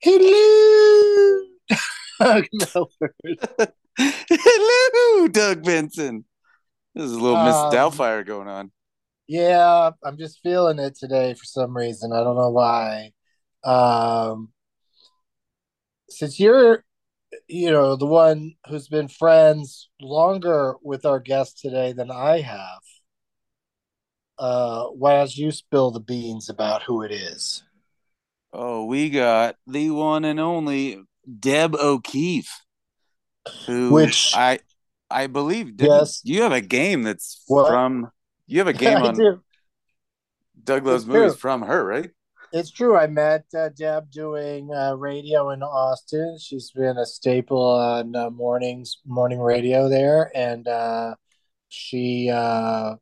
Hello, Doug Mellard. Hello, Doug Benson. There's a little Miss Um, Doubtfire going on. Yeah, I'm just feeling it today for some reason. I don't know why. Um, since you're, you know, the one who's been friends longer with our guest today than I have, uh, why don't you spill the beans about who it is? Oh, we got the one and only Deb O'Keefe, who Which- I I believe Yes. you have a game that's What? from you have a game on do. Doug Loves It's Movies true. from her, right? It's true. I met uh, Deb doing uh, radio in Austin. She's been a staple on uh, mornings, morning radio there, and uh, she uh,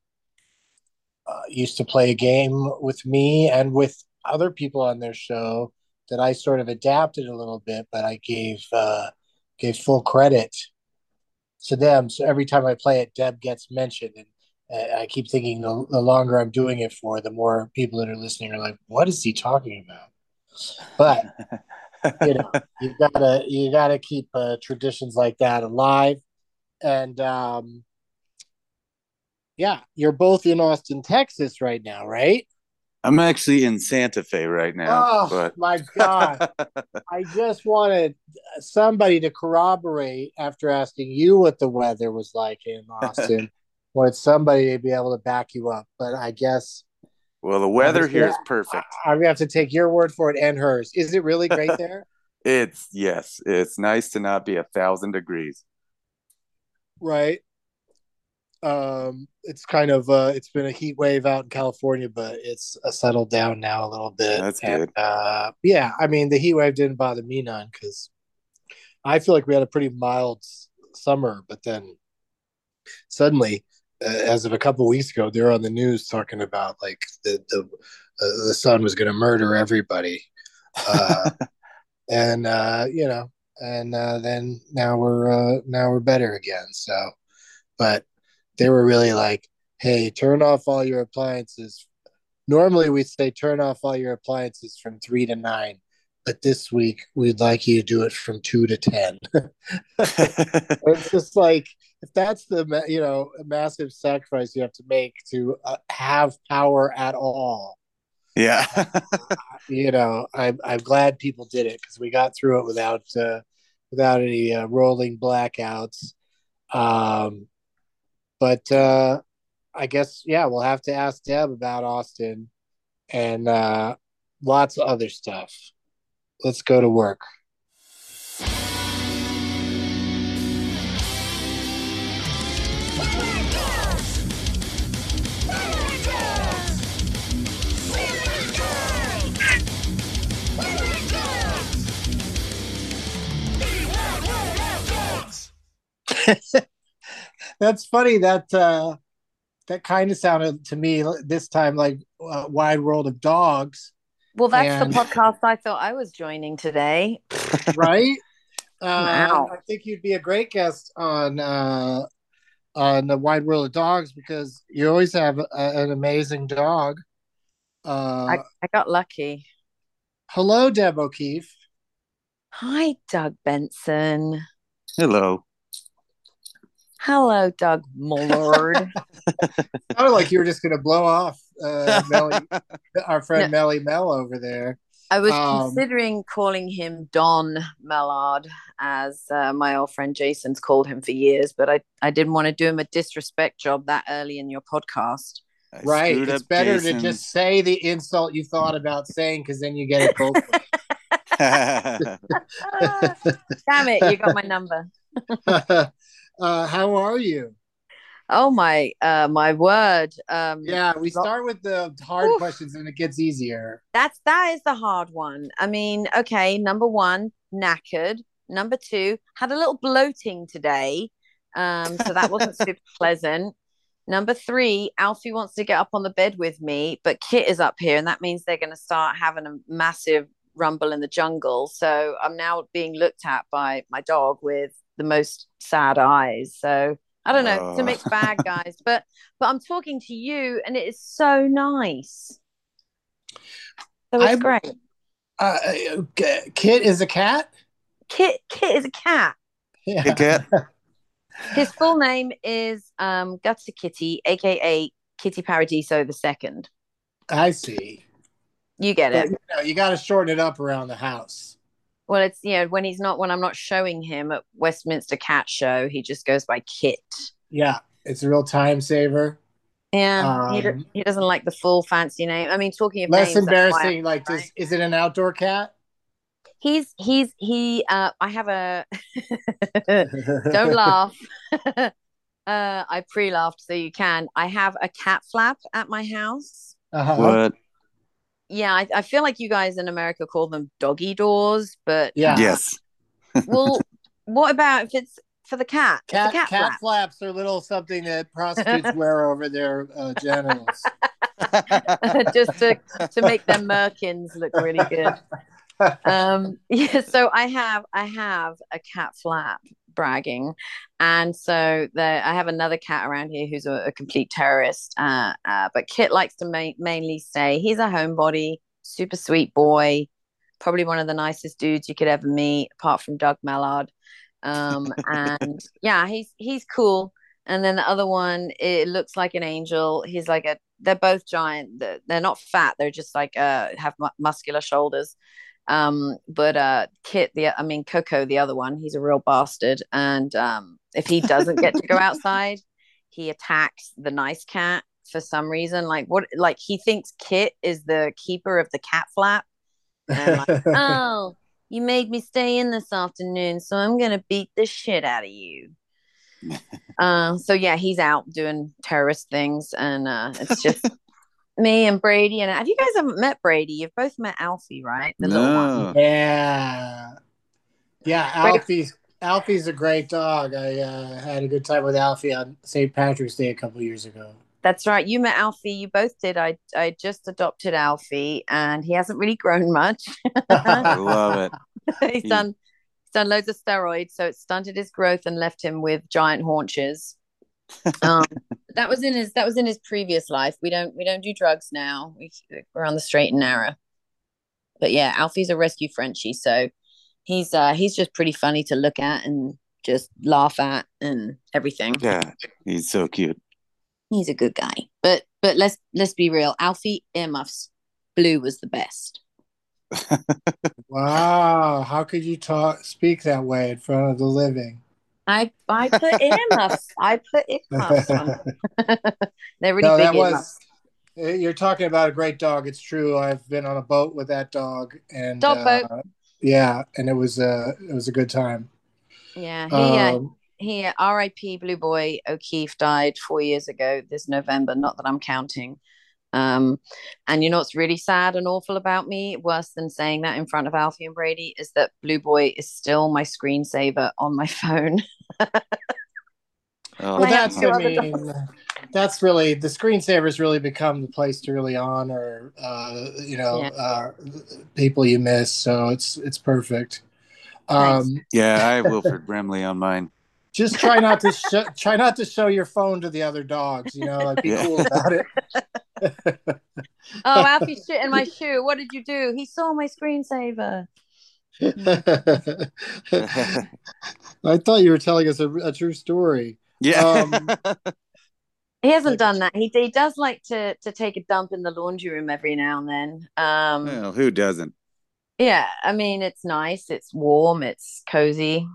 uh, used to play a game with me and with other people on their show that I sort of adapted a little bit, but I gave uh, gave full credit to them. So every time I play it, Deb gets mentioned, and uh, I keep thinking the, the longer I'm doing it for, the more people that are listening are like, "What is he talking about?" But you know, you gotta you gotta keep uh, traditions like that alive, and um, yeah, you're both in Austin, Texas, right now, right? I'm actually in Santa Fe right now, Oh but my god! I just wanted somebody to corroborate after asking you what the weather was like in Austin. wanted somebody to be able to back you up, but I guess well, the weather here gonna- is perfect. I'm gonna have to take your word for it and hers. Is it really great there? It's yes, it's nice to not be a thousand degrees. right. Um, it's kind of uh, it's been a heat wave out in California, but it's uh, settled down now a little bit. That's And, good. Uh, yeah, I mean the heat wave didn't bother me none because I feel like we had a pretty mild summer, but then suddenly, uh, as of a couple weeks ago, they were on the news talking about like the the uh, the sun was going to murder everybody, uh, and uh, you know, and uh, then now we're uh, now we're better again. So, but they were really like, "Hey, turn off all your appliances." Normally, we say turn off all your appliances from three to nine, but this week we'd like you to do it from two to ten. it's just like if that's the you know massive sacrifice you have to make to uh, have power at all yeah. you know i'm, I'm glad people did it because we got through it without uh, without any uh, rolling blackouts um but uh i guess yeah we'll have to ask deb about austin and uh lots of other stuff. Let's go to work That's funny. That uh, that kind of sounded to me this time like uh, Wide World of Dogs, Well, that's And- the podcast I thought I was joining today. right? uh, Wow. I think you'd be a great guest on uh, on the Wide World of Dogs because you always have a, an amazing dog. Uh, I, I got lucky. hello, Deb O'Keefe. Hi, Doug Benson. Hello. Hello, Doug Mellard. Sounded like you were just going to blow off uh, Melly, our friend Melly Mel over there. I was Um, considering calling him Don Mallard, as uh, my old friend Jason's called him for years, but I, I didn't want to do him a disrespect job that early in your podcast. I right. It's up better to just say the insult you thought about saying because then you get it both Ah, damn it, you got my number. Uh, how are you? Oh my uh my word. Um Yeah, we start with the hard Oof. questions and it gets easier. that's that is the hard one. I mean, okay, number one, knackered. Number two, had a little bloating today. Um, so that wasn't super pleasant. Number three, Alfie wants to get up on the bed with me, but Kit is up here, and that means they're going to start having a massive rumble in the jungle. So I'm now being looked at by my dog with the most sad eyes. So I don't know, it's a Oh. mixed bag, guys. But but I'm talking to you, and it is so nice. So it's I- great. Uh, Kit is a cat? Kit Kit is a cat. Yeah. Hey, Kat. His full name is um Gutter Kitty, aka Kitty Paradiso the second. I see. You get But, it. you know, you got to shorten it up around the house. Well, it's you know when he's not when I'm not showing him at Westminster Cat Show, he just goes by Kit. Yeah, it's a real time saver. Yeah, he, do- Um, he doesn't like the full fancy name. I mean, talking of Less names, that's embarrassing. Like, does, right? is it an outdoor cat? he's he's he. Uh, I have a. Don't laugh. uh, I pre-laughed, so you can. I have a cat flap at my house. Uh-huh. What? Yeah, I, I feel like you guys in America call them doggy doors, but Yeah. Yes. well, what about if it's for the cat? It's a Cat, cat, cat, flap. flaps are little something that prostitutes wear over their uh, genitals. just to to make their merkins look really good. Um, yeah, so I have I have a cat flap bragging, and so the I have another cat around here who's a, a complete terrorist. Uh, uh, but Kit likes to ma- mainly stay. He's a homebody, super sweet boy, probably one of the nicest dudes you could ever meet, apart from Doug Mallard. Um, and yeah, he's he's cool. And then the other one, it looks like an angel. He's like a. They're both giant. They're, they're not fat. They're just like uh have mu- muscular shoulders. Um, but uh, Kit, the I mean Coco, the other one, he's a real bastard. And um, if he doesn't get to go outside, he attacks the nice cat for some reason. Like what? Like he thinks Kit is the keeper of the cat flap. And like, oh, you made me stay in this afternoon, so I'm gonna beat the shit out of you. uh, so yeah, he's out doing terrorist things, and uh, it's just me and Brady. And have you guys haven't met Brady? You've both met Alfie, right? The little one. No. yeah. Yeah, Alfie's Alfie's a great dog. I uh, had a good time with Alfie on St. Patrick's Day a couple years ago. That's right. You met Alfie. You both did. I I just adopted Alfie, and he hasn't really grown much. I love it. he's He- done he's done loads of steroids, so it stunted his growth and left him with giant haunches. Um, that was in his that was in his previous life. We don't we don't do drugs now. We, we're on the straight and narrow. But yeah, Alfie's a rescue Frenchie, so he's uh he's just pretty funny to look at and just laugh at and everything. Yeah. He's so cute. He's a good guy. But but let's let's be real. Alfie earmuffs blue was the best. Wow, how could you talk speak that way in front of the living? I I put earmuffs. I put earmuffs on. They're really no, big that earmuffs. was. uh, You're talking about a great dog. It's true. I've been on a boat with that dog, and Dog uh, boat. yeah, and it was uh, it was a good time. Yeah, he uh, Um, he uh, R.I.P. Blue Boy O'Keefe died four years ago this November. Not that I'm counting. Um, and you know what's really sad and awful about me, worse than saying that in front of Alfie and Brady, is that Blue Boy is still my screensaver on my phone. Oh, well, that's two I mean, that's really the screensavers really become the place to really honor, uh, you know, Yeah. uh, people you miss. So it's it's perfect. Thanks. Um, yeah, I have Wilford Brimley on mine. just try not to show try not to show your phone to the other dogs. You know, like be Yeah. cool about it. oh, Alfie shit in my shoe. What did you do? He saw my screensaver. I thought you were telling us a, a true story. Yeah. Um, He hasn't done that. He he does like to to take a dump in the laundry room every now and then. Um, well, who doesn't? Yeah, I mean it's nice, it's warm, it's cozy.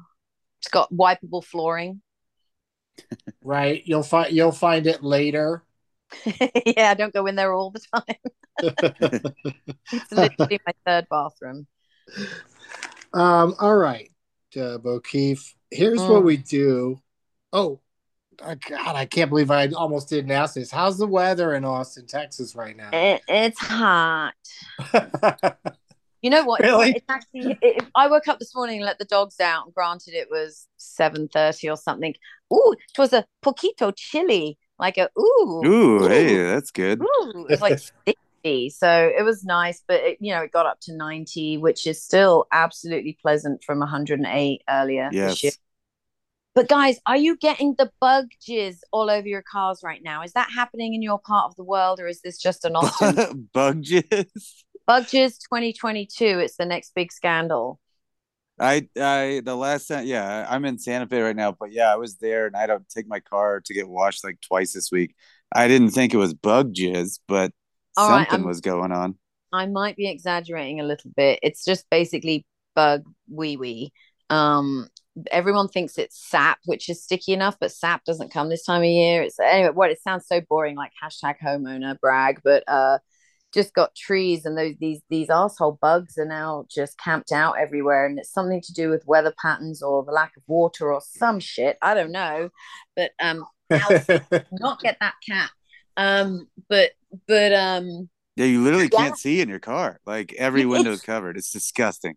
It's got wipeable flooring. Right. You'll find you'll find it later. yeah, I don't go in there all the time. it's literally my third bathroom. Um, all right, uh, O'Keefe. Here's what Mm. we do. Oh, God, I can't believe I almost didn't ask this. How's the weather in Austin, Texas, right now? It, it's hot. You know what? Really? It's actually. It, I woke up this morning and let the dogs out. And granted, it was seven thirty or something. Ooh, it was a poquito chilly, like a ooh. Ooh, hey, that's good. Ooh, it was like 60. So it was nice, but it, you know, it got up to 90, which is still absolutely pleasant from 108 earlier this year. Yes. But guys, are you getting the bug jizz all over your cars right now? Is that happening in your part of the world or is this just an Austin Bug jizz. bug jizz 2022? It's the next big scandal. I I the last time yeah, I'm in Santa Fe right now, but yeah, I was there and I don't take my car to get washed like twice this week. I didn't think it was bug jizz, but All right, something I'm- was going on. I might be exaggerating a little bit. It's just basically bug wee wee. Um, everyone thinks it's sap, which is sticky enough, but sap doesn't come this time of year. It's anyway. What it sounds so boring, like hashtag homeowner brag, but uh, just got trees and those these these asshole bugs are now just camped out everywhere, and it's something to do with weather patterns or the lack of water or some shit. I don't know, but um, not get that cat. Um, but but um. Yeah, you literally Yeah. can't see in your car. Like every window window's covered. It's disgusting.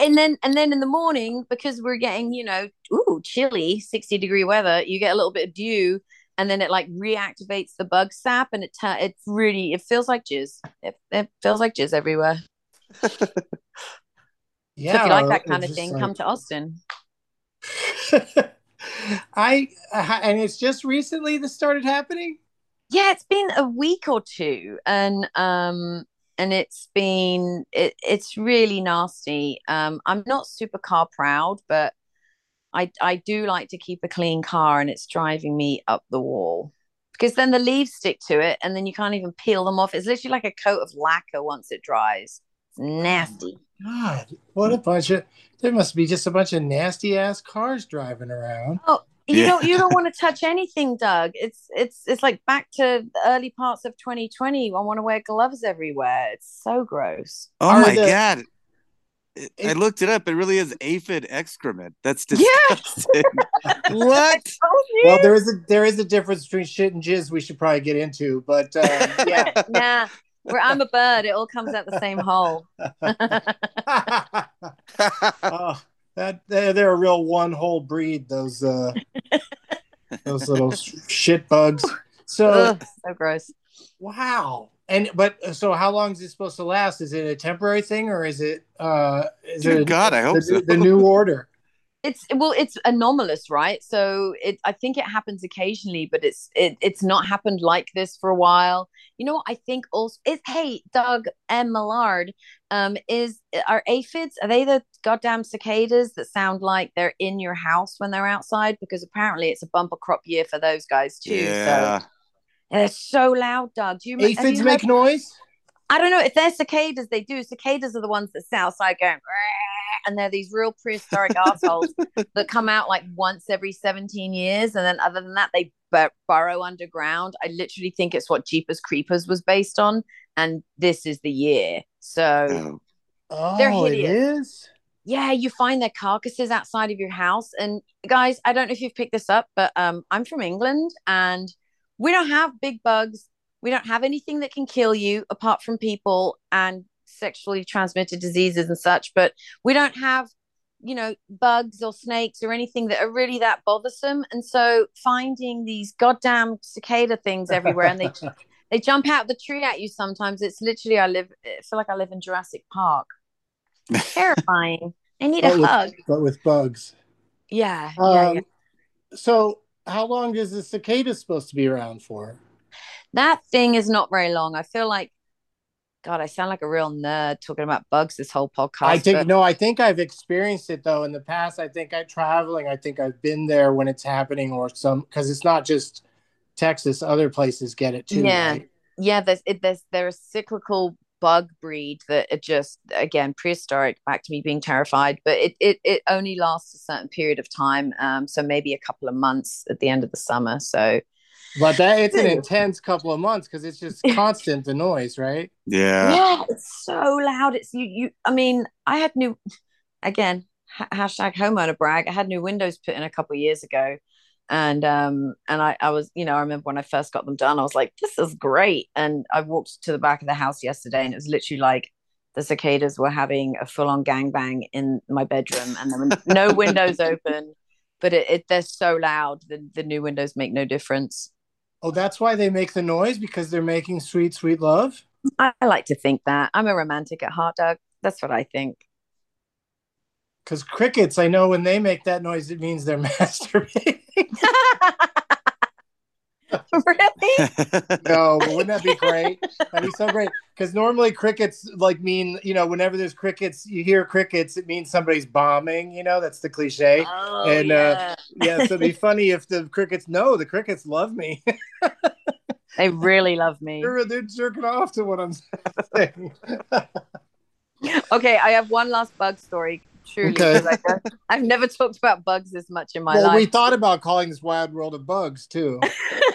and then and then in the morning because we're getting you know ooh chilly 60 degree weather you get a little bit of dew and then it like reactivates the bug sap and it ta- it's really it feels like jizz. It, it feels like jizz everywhere. Yeah, so if you like that kind of thing like- come to austin. I uh, and it's just recently this started happening. yeah it's been a week or two and um and it's been it, it's really nasty. Um i'm not super car proud but i i do like to keep a clean car and it's driving me up the wall. Because then the leaves stick to it and then you can't even peel them off. It's literally like a coat of lacquer once it dries. It's nasty. God, what a bunch of there must be just a bunch of nasty ass cars driving around. Oh, you Yeah. don't you don't want to touch anything doug. It's it's it's like back to the early parts of 2020 i want to wear gloves everywhere. It's so gross. Oh Are my the- god. It- I looked it up. It really is aphid excrement. That's Yeah. disgusting. what? Well, there is a there is a difference between shit and jizz. We should probably get into, but um, yeah. nah where i'm a bird it all comes out the same hole oh, that they're, they're a real one whole breed. Those uh, those little shit bugs. So Ugh, so gross wow. And but so how long is it supposed to last? Is it a temporary thing or is it uh is Dear it God, I hope the, so. the new order? it's well it's anomalous right so it i think it happens occasionally but it's it, it's not happened like this for a while you know i think also is hey doug m mellard um is are aphids are they the goddamn cicadas that sound like they're in your house when they're outside because apparently it's a bumper crop year for those guys too Yeah. so they're so loud doug do you Aphids you make heard- noise. I don't know if they're cicadas. They do. Cicadas are the ones that sit outside going, and they're these real prehistoric assholes that come out like once every 17 years. And then other than that, they bur- burrow underground. I literally think it's what Jeepers Creepers was based on. And this is the year. So, Oh. They're hideous. is. yeah, you find their carcasses outside of your house. And guys, I don't know if you've picked this up, but um, I'm from England and we don't have big bugs. We don't have anything that can kill you apart from people and sexually transmitted diseases and such. But we don't have, you know, bugs or snakes or anything that are really that bothersome. And so finding these goddamn cicada things everywhere and they they jump out the tree at you sometimes. It's literally I live I feel like I live in Jurassic Park. Terrifying. I need But a with, hug. but with bugs. Yeah, yeah, Um, yeah. So, how long is the cicada supposed to be around for? That thing is not very long. I feel like, God, I sound like a real nerd talking about bugs this whole podcast. I think but- no, I think I've experienced it though in the past. I think I'm traveling. I think I've been there when it's happening, or some because it's not just Texas. Other places get it too. Yeah. right? yeah, there's it, there's there are cyclical bug breed that it just again prehistoric back to me being terrified but it it, it only lasts a certain period of time um so maybe a couple of months at the end of the summer so. But that it's an intense couple of months because it's just constant the noise right? Yeah. yeah it's so loud. It's you you i mean i had new again hashtag homeowner brag i had new windows put in a couple of years ago and um and I, I was you know i remember when i first got them done i was like this is great. And i walked to the back of the house yesterday and it was literally like the cicadas were having a full-on gangbang in my bedroom and there were no windows open but it, it they're so loud the, the new windows make no difference. Oh that's why they make the noise? Because they're making sweet sweet love? I, I like to think that. I'm a romantic at heart doug. That's what i think. Because crickets i know when they make that noise it means they're masturbating really? No but wouldn't that be great? That'd be so great. Because normally crickets like mean you know whenever there's crickets you hear crickets it means somebody's bombing you know? That's the cliche. Oh, And, uh, yeah. yeah so it'd be funny if the crickets no the crickets love me. They really love me. They're, they're jerking off to what i'm saying. Okay i have one last bug story truly Okay. I, I've never talked about bugs as much in my well life. we thought about calling this wild world of bugs too.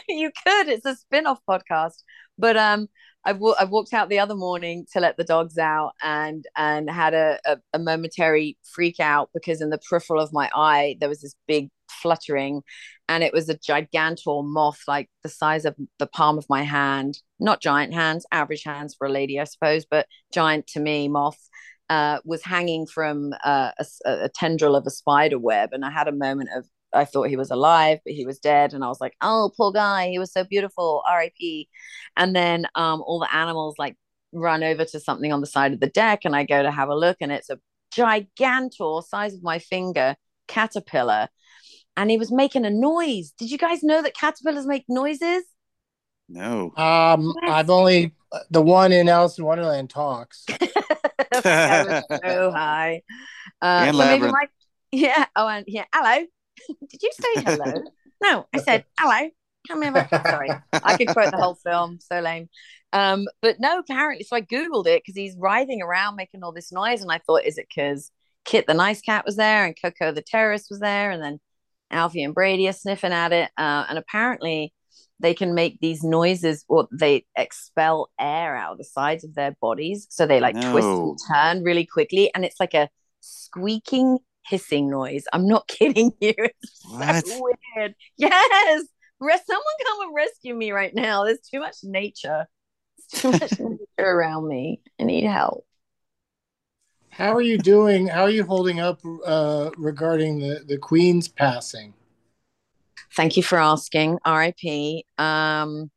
You could. It's a spin-off podcast. But um I, w- I walked out the other morning to let the dogs out and and had a, a, a momentary freak out because in the peripheral of my eye there was this big fluttering and it was a gigantor moth like the size of the palm of my hand. Not giant hands average hands for a lady i suppose but giant to me moth uh, was hanging from uh, a, s- a tendril of a spider web and i had a moment of I thought he was alive, but he was dead. And I was like, oh, poor guy. He was so beautiful. RIP. And then um, all the animals like run over to something on the side of the deck. And I go to have a look, and it's a gigantor, size of my finger, caterpillar. And he was making a noise. Did you guys know that caterpillars make noises? no. um i've only the one in alice in wonderland talks I was so high. Uh, And so maybe my, yeah. Oh, and yeah. Hello. Did you say hello? no, I said hello. Come here. Sorry, I could quote the whole film. So lame. Um, but no, apparently, so I googled it because he's writhing around making all this noise, and I thought, is it because Kit the nice cat was there and Coco the terrorist was there, and then Alfie and Brady are sniffing at it, uh, and apparently they can make these noises or they expel air out of the sides of their bodies. So they like twist and turn really quickly and it's like a squeaking hissing noise. I'm not kidding you. It's What? so weird. Yes! Res- someone come and rescue me right now. There's too much nature. There's too much nature around me. I need help. How are you doing? How are you holding up uh regarding the the queen's passing Thank you for asking. RIP. Um,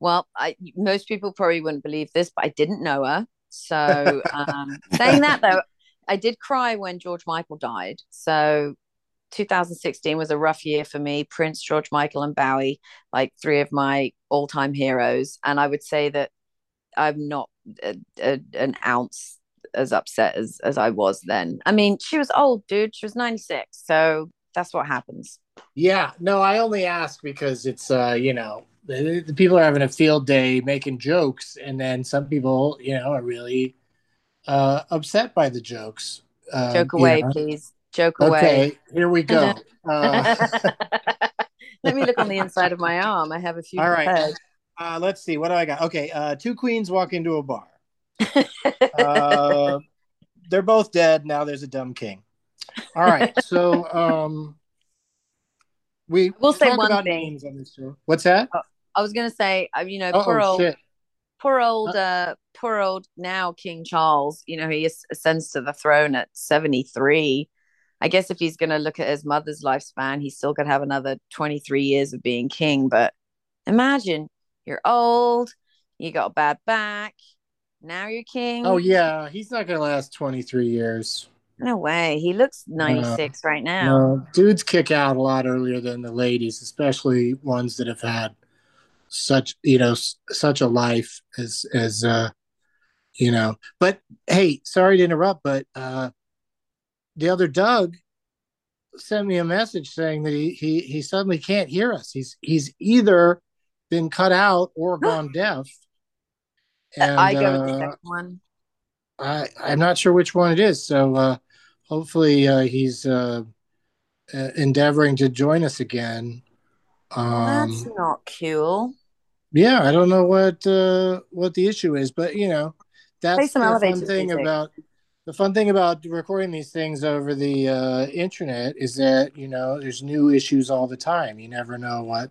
well, I, most people probably wouldn't believe this, but I didn't know her. So, um, saying that though, I did cry when George Michael died. So, 2016 was a rough year for me. Prince, George Michael, and Bowie, like three of my all-time heroes. And I would say that I'm not a, a, an ounce as upset as as I was then. I mean, she was old, dude. She was 96. So that's what happens. Yeah, no, I only ask because it's uh, you know, the, the people are having a field day making jokes, and then some people, you know, are really uh upset by the jokes. Um, Joke you away, know. please. Joke away. Okay, here we go. uh, Let me look on the inside of my arm. I have a few All right. uh, let's see, what do I got? Okay, uh, two queens walk into a bar. Uh, they're both dead. Now there's a dumb king. All right, so um, we We'll say one thing. on this show. What's that? I was gonna say, uh, you know, poor Oh old, shit! poor old, uh, poor old now King Charles. You know, he ascends to the throne at seventy three. I guess if he's gonna look at his mother's lifespan, he's still gonna have another twenty three years of being king. But imagine you're old, you got a bad back, now you're king. Oh yeah, he's not gonna last 23 years. No way. He looks 96 right now. No, dudes kick out a lot earlier than the ladies, especially ones that have had such you know such a life as as uh you know. But hey, sorry to interrupt, but uh the other Doug sent me a message saying that he he he suddenly can't hear us. He's he's either been cut out or gone deaf. And, I go with the second one. I I'm not sure which one it is. So uh, hopefully uh, he's uh, uh, endeavoring to join us again. Um, That's not cool. Yeah, I don't know what uh, what the issue is, but you know, that's the fun thing music. about the fun thing about recording these things over the uh, internet is that you know there's new issues all the time. You never know what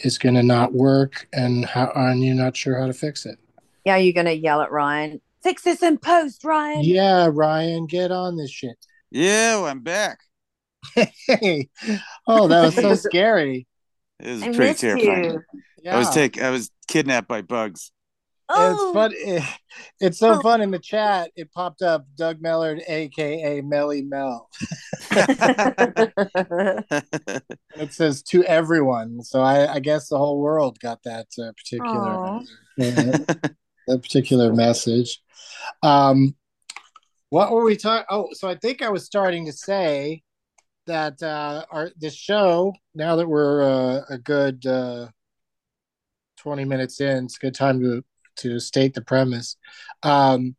is going to not work and how and you're not sure how to fix it. Yeah, you're going to yell at Ryan. Fix this in post, Ryan. Yeah, Ryan, get on this shit. Yeah, I'm back. Hey, oh, that was so scary. It was I pretty terrifying. Yeah. I was take I was kidnapped by bugs. Oh. It's fun. It, it's so oh. fun in the chat. It popped up Doug Mellard, aka Melly Mel. it says to everyone. So I, I, guess the whole world got that uh, particular uh, that particular message. Um, what were we talking? Oh, so I think I was starting to say that uh, our this show now that we're uh, a good uh, twenty minutes in, it's a good time to to state the premise. Um,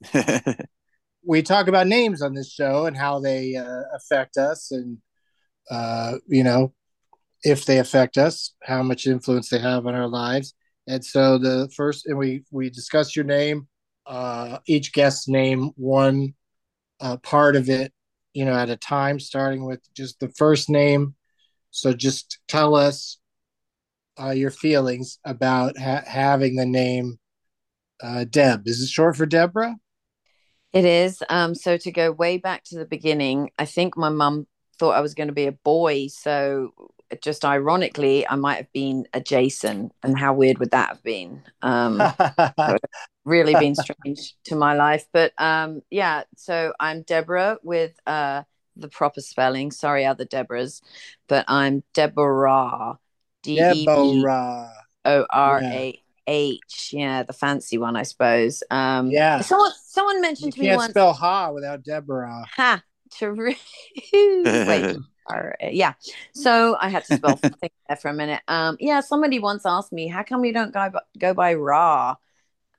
we talk about names on this show and how they uh, affect us, and uh, you know if they affect us, how much influence they have on our lives. And so the first, and we we discuss your name, uh, each guest name one uh, part of it, you know, at a time, starting with just the first name. So just tell us uh, your feelings about ha- having the name uh, Deb. Is it short for Deborah? It is. Um, so to go way back to the beginning, I think my mum thought I was going to be a boy. So just ironically, I might have been a Jason. And how weird would that have been? Um, really been strange to my life. But um, yeah, so I'm Deborah with uh, the proper spelling. Sorry, other Deborahs, but I'm Deborah. D E B O R A H. O R A H. Yeah, the fancy one, I suppose. Um, yeah. Someone someone mentioned you to me once. spell ha without Deborah. Ha. True. Wait. yeah. So I had to spell something there for a minute. Um, yeah, somebody once asked me, how come you don't go by, go by Ra?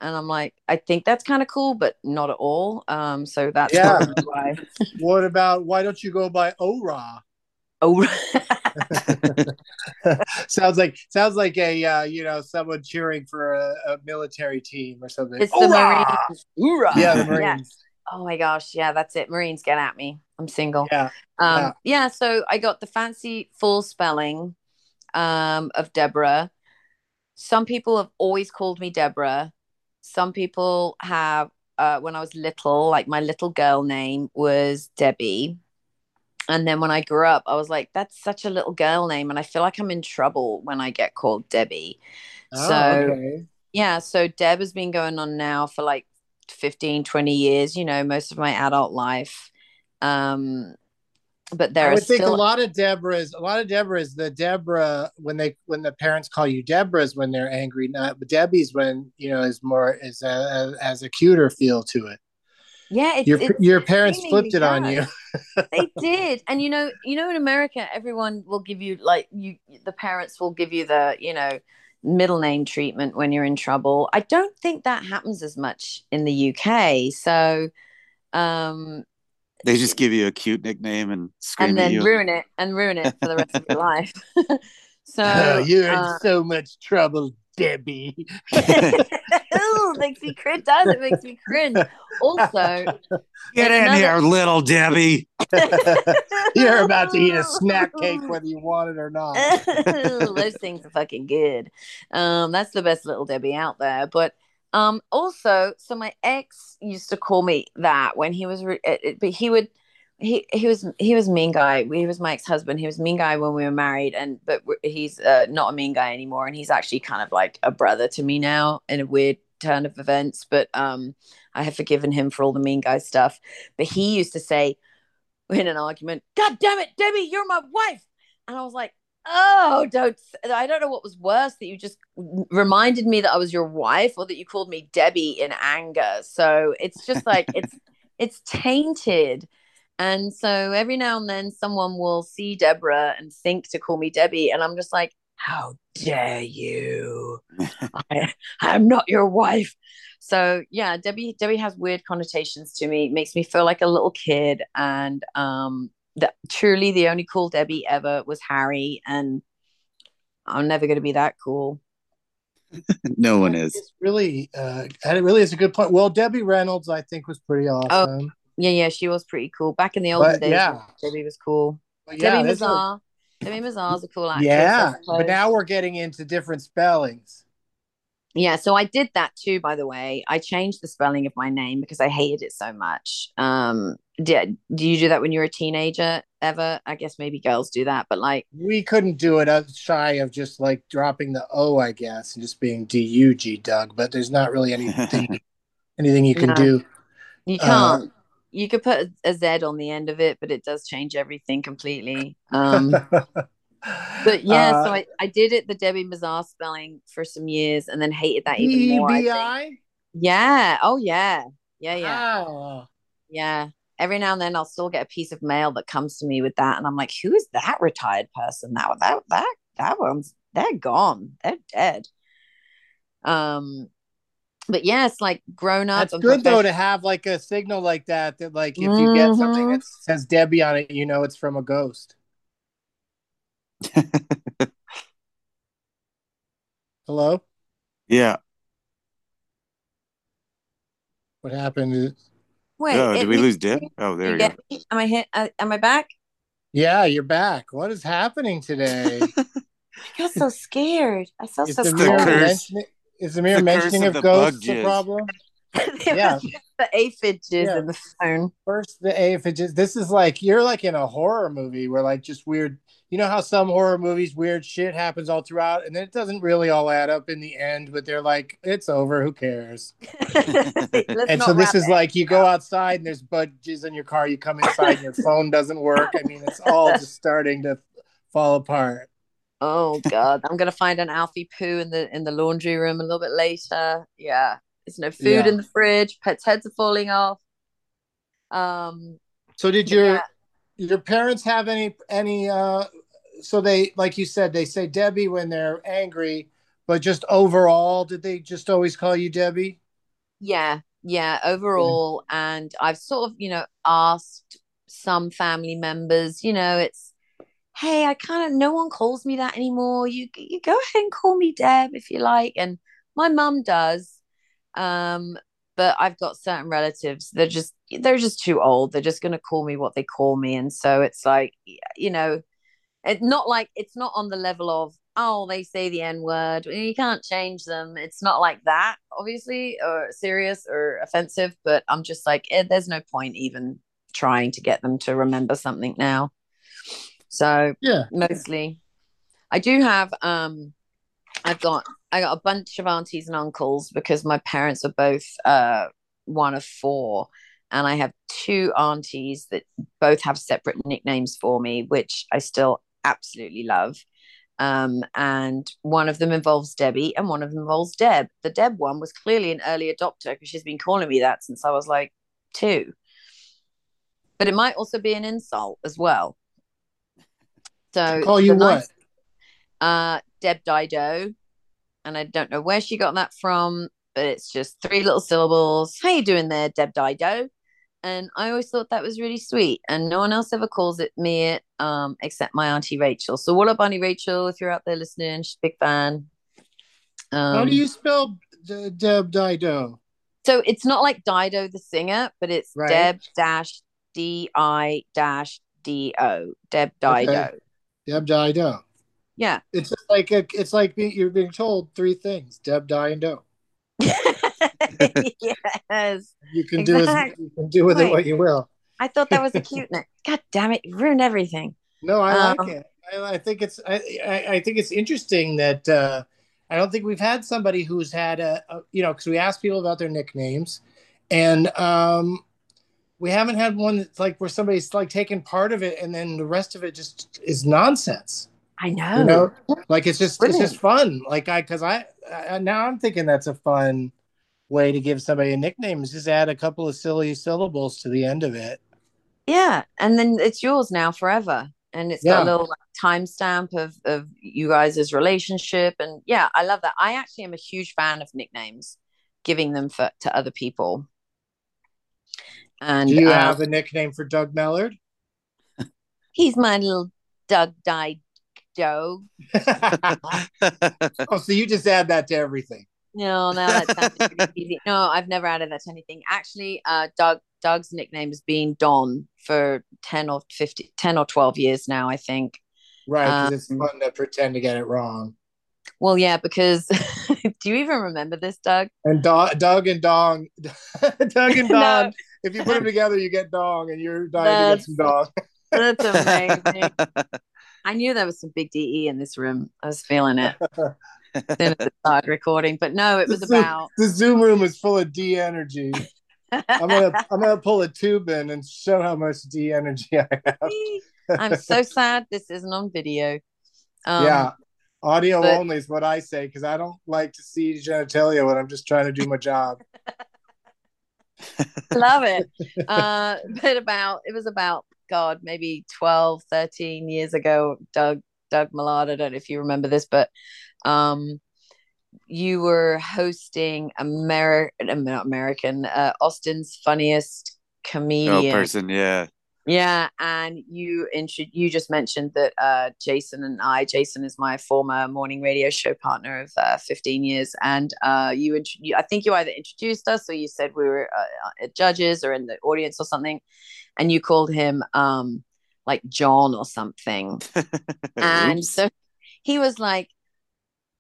And I'm like, I think that's kind of cool, but not at all. Um, so that's yeah. why. what about why don't you go by Ora? Oh, sounds like sounds like a uh, you know someone cheering for a, a military team or something. It's the Marines. Hoorah! Yeah, the Marines. Oh my gosh, yeah, that's it. Marines, get at me. I'm single. Yeah. Um, yeah. yeah. So I got the fancy full spelling um, of Deborah. Some people have always called me Deborah. Some people have, uh, when I was little, like my little girl name was Debbie and then when I grew up, I was like, that's such a little girl name. And I feel like I'm in trouble when I get called Debbie. Oh, so, okay. yeah. So Deb has been going on now for like 15, 20 years, you know, most of my adult life. Um, but there I would think still... a lot of Deborah's, a lot of Deborah's, the Deborah when they when the parents call you Deborah's when they're angry, not but Debbie's when you know is more is a, a, as a cuter feel to it. Yeah, it's, your it's your parents flipped it on you. they did, and you know, you know, in America, everyone will give you like you. The parents will give you the you know middle name treatment when you're in trouble. I don't think that happens as much in the UK. So, um, they just give you a cute nickname and scream and then you. ruin it and ruin it for the rest of your life. so oh, you're uh, in so much trouble, Debbie. Ooh, makes me cringe. Does it makes me cringe? Also, get in another... here, little Debbie. You're about to eat a snack cake whether you want it or not. Those things are fucking good. Um, that's the best little Debbie out there. But um, also, so my ex used to call me that when he was, re- but he would he he was he was mean guy. He was my ex husband. He was mean guy when we were married, and but he's uh, not a mean guy anymore. And he's actually kind of like a brother to me now in a weird turn of events. But um, I have forgiven him for all the mean guy stuff. But he used to say in an argument, "God damn it, Debbie, you're my wife," and I was like. Oh, don't! I don't know what was worse that you just reminded me that I was your wife, or that you called me Debbie in anger. So it's just like it's it's tainted and so every now and then someone will see Deborah and think to call me Debbie. And I'm just like, how dare you? I, I'm not your wife. So yeah, Debbie Debbie has weird connotations to me. It makes me feel like a little kid. And um that truly the only cool Debbie ever was Harry, and I'm never gonna be that cool. no one is. It's really, uh, and it really is a good point. Well, Debbie Reynolds, I think, was pretty awesome. Oh, yeah, yeah, she was pretty cool. Back in the olden But, days, yeah. Debbie was cool. But yeah, Debbie this is- Mazar. Debbie Mazar's a cool actress. Yeah, but now we're getting into different spellings. Yeah, so I did that too, by the way. I changed the spelling of my name because I hated it so much. Um, did do you do that when you were a teenager ever? I guess maybe girls do that, but like, We couldn't do it uh, shy of just like dropping the O, I guess, and just being D U G Doug. But there's not really anything anything you can No. do. you Uh, can't. you could put a z on the end of it, but it does change everything completely. Um, but yeah, so Uh, I, I did it the Debbie Mazar spelling for some years, and then hated that even more. I Yeah. Oh yeah. Yeah. Yeah. Wow. Yeah. Every now and then I'll still get a piece of mail that comes to me with that. And I'm like, who is that retired person? That that that that one's they're gone. They're dead. Um but yeah, like grown up. That's and good though to have like a signal like that. That like if you get something that says Debbie on it, you know it's from a ghost. Hello. Yeah. What happened? Wait, oh, did we lose Deb? Oh, there you we go. me? Am I hit? Uh, am I back? Yeah, you're back. What is happening today? I got so scared. I felt is so the the mere cold. curse. mentioning is the mere The curse mentioning of of ghosts a problem? Yeah. the aphids Yeah. in the phone. First, the aphids. This is like you're like in a horror movie where like just weird. You know how some horror movies weird shit happens all throughout, and then it doesn't really all add up in the end. But they're like, it's over. Who cares? And so this is it. like you go outside and there's budgies in your car. You come inside and your phone doesn't work. I mean, it's all just starting to fall apart. Oh god, I'm gonna find an Alfie poo in the in the laundry room a little bit later. Yeah, there's no food Yeah. in the fridge. Pets' heads are falling off. Um, So did your yeah. your parents have any any uh so they like you said they say Debbie when they're angry, but just overall did they just always call you Debbie? yeah, yeah. Overall, and I've sort of you know asked some family members. You know, it's hey, I kind of no one calls me that anymore. You you go ahead and call me Deb if you like, and my mum does. Um, but I've got certain relatives they're just they're just too old. They're just gonna call me what they call me, and so it's like you know, it's not like it's not on the level of oh they say the n word. You can't change them. It's not like that, obviously, or serious or offensive. But I'm just like, eh, there's no point even trying to get them to remember something now. So Yeah. mostly i do have um i've got i got a bunch of aunties and uncles because my parents are both uh one of four. And i have two aunties that both have separate nicknames for me which i still absolutely love. Um and one of them involves debbie and one of them involves deb. The deb one was clearly an early adopter because she's been calling me that since i was like two. But it might also be an insult as well. So Call you the what? uh Deb Dido. And I don't know where she got that from, but it's just three little syllables. How you doing there, Deb Dido? And I always thought that was really sweet. And no one else ever calls it me it, um, except my auntie Rachel. So what up, Auntie Rachel? If you're out there listening, she's a big fan. Um, How do you spell D- Deb Dido? so it's not like Dido the singer, but it's Right. Deb dash D I dash D O. Deb Dido. Okay. Deb Dido. Yeah. It's just like a, it's like being, you're being told three things: Deb die, and dope. yes. You can do as, you can do with it what you will. I thought that was a cute. God damn it, you ruined everything. No, I Um, like it. I, I think it's I, I, I think it's interesting that uh, I don't think we've had somebody who's had a, a you know because we asked people about their nicknames, and um, we haven't had one that's like where somebody's like taken part of it and then the rest of it just is nonsense. I know. You know, like it's just Brilliant. it's just fun. Like I because I, I now I'm thinking that's a fun way to give somebody a nickname is just add a couple of silly syllables to the end of it. Yeah, and then it's yours now forever, and it's got a little like, timestamp of of you guys' relationship and yeah i love that i actually am a huge fan of nicknames giving them for to other people and Do you uh, have a nickname for Doug Mellard? he's my little doug died dog oh, so you just add that to everything. no no that sounds pretty easy no i've never added that to anything actually uh doug doug's nickname has been don for 10 or 50 10 or 12 years now i think Right, because Um, it's fun to pretend to get it wrong. well yeah because do you even remember this doug And Do- Doug and Dong, Doug and No. If you put them together, you get Dong, and you're dying to get some Dong. That's amazing. I knew there was some big DE in this room. I was feeling it. Then it started recording, but no, it was The Zoom- about. the Zoom room is full of D energy. I'm gonna I'm gonna pull a tube in and show how much D energy I have. I'm so sad this isn't on video. Um, yeah, audio but- only is what I say because I don't like to see genitalia when I'm just trying to do my job. love it. Uh, but about it was about God, maybe 12, 13 years ago. Doug Doug Mellard. I don't know if you remember this, but um, you were hosting American, not American, uh, Austin's funniest oh, comedian. person, yeah. Yeah, and you intro- you just mentioned that uh, Jason and I, Jason is my former morning radio show partner of uh, 15 years, and uh, you, int- you, I think you either introduced us or you said we were uh, uh, judges or in the audience or something, and you called him um, like John or something, and so he was like,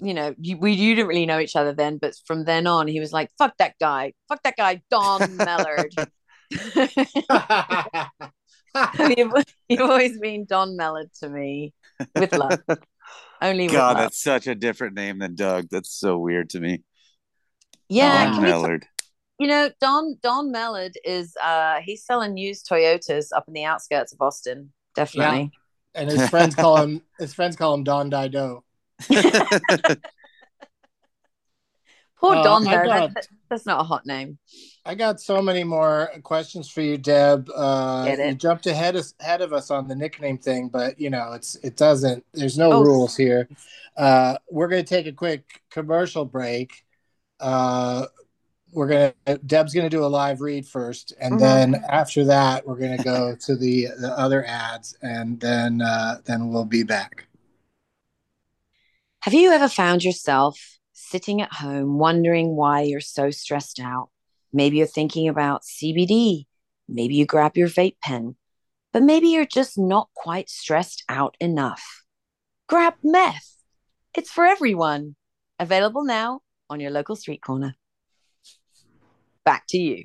you know, you, we you didn't really know each other then, but from then on, he was like, "Fuck that guy, fuck that guy, Don Mellard." you've, you've always been Don Mellard to me with love. Only with God, love. that's such a different name than Doug. That's so weird to me. Yeah, Don can we Mellard. you know, Don Don Mellard is uh he's selling used Toyotas up in the outskirts of Austin. Definitely. and his friends call him his friends call him Don Dido. Poor Uh, Don though. got- That, that's not a hot name. I got so many more questions for you, Deb. Uh, you jumped ahead of, ahead of us on the nickname thing, but you know it's it doesn't. There's no Oh. rules here. Uh, we're gonna take a quick commercial break. Uh, we're gonna Deb's gonna do a live read first, and Mhm. then after that we're gonna go to the the other ads, and then uh, then we'll be back. Have you ever found yourself sitting at home wondering why you're so stressed out? Maybe you're thinking about CBD. Maybe you grab your vape pen, but maybe you're just not quite stressed out enough. Grab meth. It's for everyone. Available now on your local street corner. Back to you.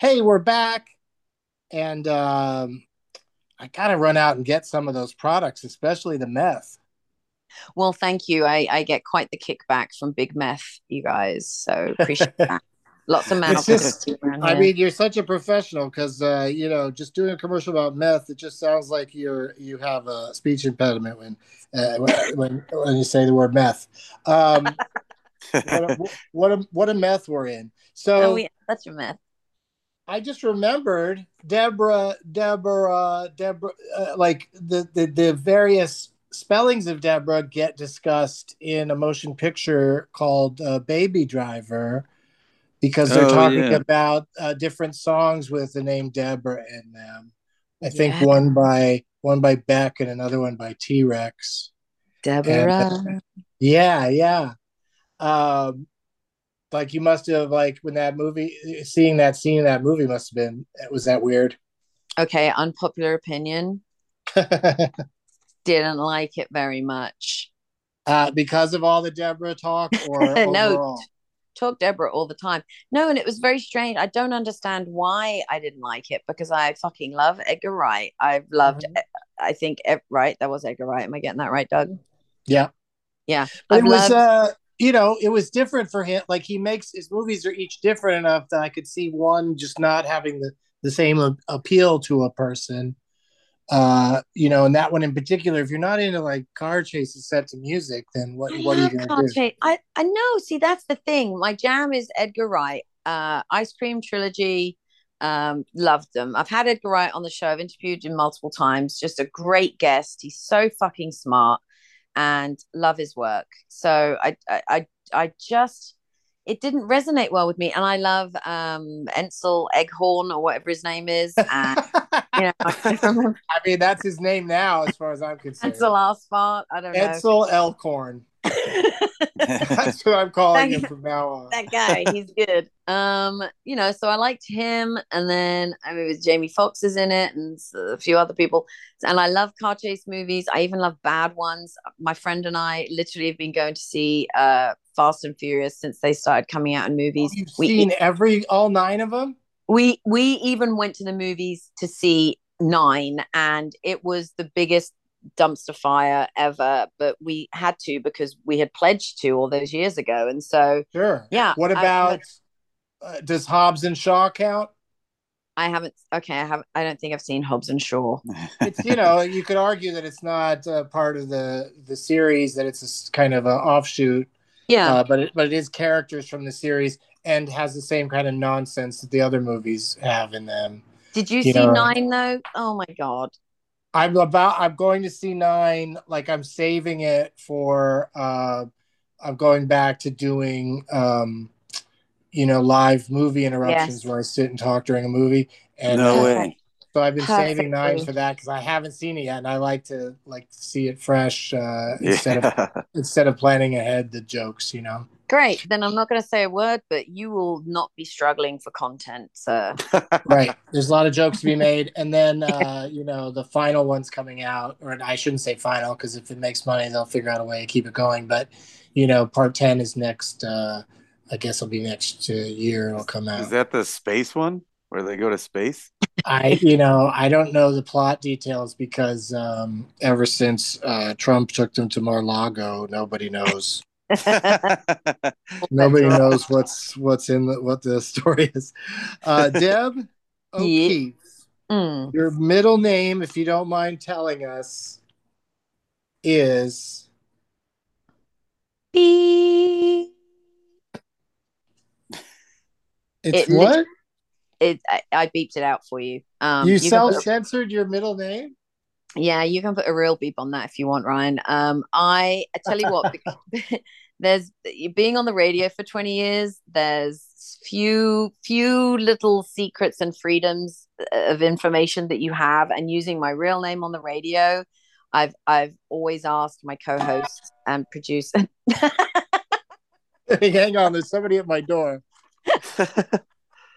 Hey, we're back, and um, I gotta run out and get some of those products, especially the meth. Well, thank you. I, I get quite the kickback from Big Meth, you guys. So appreciate that. Lots of man It's just- I mean, you're such a professional because uh, you know, just doing a commercial about meth, it just sounds like you're you have a speech impediment when uh, when when you say the word meth. Um, what, a, what a what a meth we're in. So oh, that's your myth. I just remembered Deborah, Deborah, Deborah, uh, like the, the the various spellings of Deborah get discussed in a motion picture called uh, Baby Driver because they're Oh, talking yeah. about uh, different songs with the name Deborah in them. I think Yeah. one by one by Beck and another one by T Rex. Deborah. Yeah, yeah. Um, like you must have like when that movie, seeing that scene in that movie must have been. Was that weird? Okay, unpopular opinion. Didn't like it very much. uh, because of all the Deborah talk, or No. Talk Deborah all the time. No, and it was very strange. I don't understand why I didn't like it because I fucking love Edgar Wright. I've loved. Mhm. I think right. That was Edgar Wright. Am I getting that right, Doug? Yeah. Yeah. I've it was loved- uh you know it was different for him like he makes his movies are each different enough that i could see one just not having the the same appeal to a person uh you know and that one in particular if you're not into like car chases set to music then what I what are you gonna do chase. I I know. See, that's the thing. My jam is Edgar Wright. Uh, Ice Cream Trilogy. Um, loved them. I've had Edgar Wright on the show. I've interviewed him multiple times. Just a great guest. He's so fucking smart, and love his work. So I I I, I just it didn't resonate well with me. And I love um Ansel Eghorn or whatever his name is. And know, I mean that's his name now as far as i'm concerned. Ansel Asphalt. I don't know. edsel elkhorn. That's what i'm calling him Thank- from now on. That guy he's good. Um you know so i liked him and then i mean it was jamie foxx is in it and a few other people. And i love car chase movies. I even love bad ones. My friend and i literally have been going to see uh fast and furious since they started coming out in movies. You've we seen every all nine of them we we even went to the movies to see nine and it was the biggest dumpster fire ever but we had to because we had pledged to all those years ago and so sure yeah what I- about uh, does hobbs and shaw count I haven't. Okay, I have. I don't think I've seen Hobbs and Shaw. it's you know you could argue that it's not uh, part of the the series that it's a kind of an offshoot Yeah, uh, but it, but it is characters from the series and has the same kind of nonsense that the other movies have in them did you, you see know- Nine though? Oh my god. i'm about i'm going to see nine like i'm saving it for uh i'm going back to doing um you know live movie interruptions Yes. where i sit and talk during a movie and no way. So I've been saving nine Perfectly. for that because I haven't seen it yet, and I like to like see it fresh uh, instead of instead of planning ahead the jokes. You know, Great. Then I'm not going to say a word, but you will not be struggling for content, sir. right? There's a lot of jokes to be made, and then uh, you know the final one's coming out, or I shouldn't say final because if it makes money, they'll figure out a way to keep it going. But you know, part ten is next. Uh, I guess it'll be next uh, year. It'll come out. Is that the space one where they go to space? I, you know, I don't know the plot details because um, ever since uh, Trump took them to Mar-Lago, nobody knows. Nobody knows what's what's in the, what the story is. Uh, Deb O'Keefe, Mm. your middle name, if you don't mind telling us, is Beep. it's It what? It, I, I beeped it out for you. Um, you can put- self-censored your middle name? Yeah, you can put a real beep on that if you want, Ryan. Um, I, I tell you what, there's being on the radio for 20 years. There's few few little secrets and freedoms of information that you have, and using my real name on the radio, I've I've always asked my co-host and producer. Hang on, there's somebody at my door.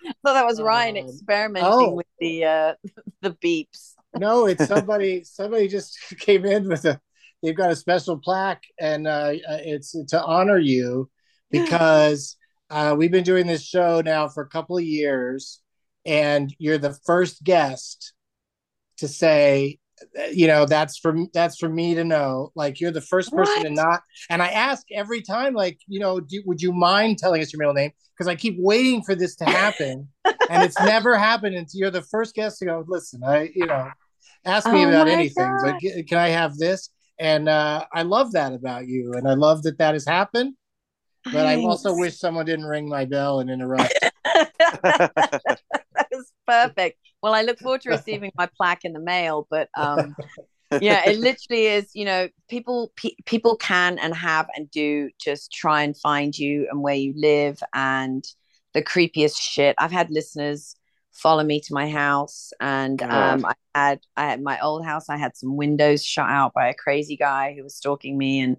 So that was Ryan Um, experimenting oh. with the uh, the beeps. No, it's somebody. somebody just came in with a. They've got a special plaque, and uh, uh, it's to honor you because uh, we've been doing this show now for a couple of years, and you're the first guest to say, you know, that's for that's for me to know. Like you're the first person to not. And I ask every time, like, you know, do, would you mind telling us your middle name? Because I keep waiting for this to happen, and it's never happened until you're the first guest to go. Listen, I, you know, ask me Oh about anything. Like, can I have this? And uh, I love that about you, and I love that that has happened. But I also wish someone didn't ring my bell and interrupt. that was perfect. Well, I look forward to receiving my plaque in the mail, but um, yeah, it literally is. You know, people pe- people can and have and do just try and find you and where you live and the creepiest shit. I've had listeners follow me to my house. And um, I had I had my old house. I had some windows shut out by a crazy guy who was stalking me, and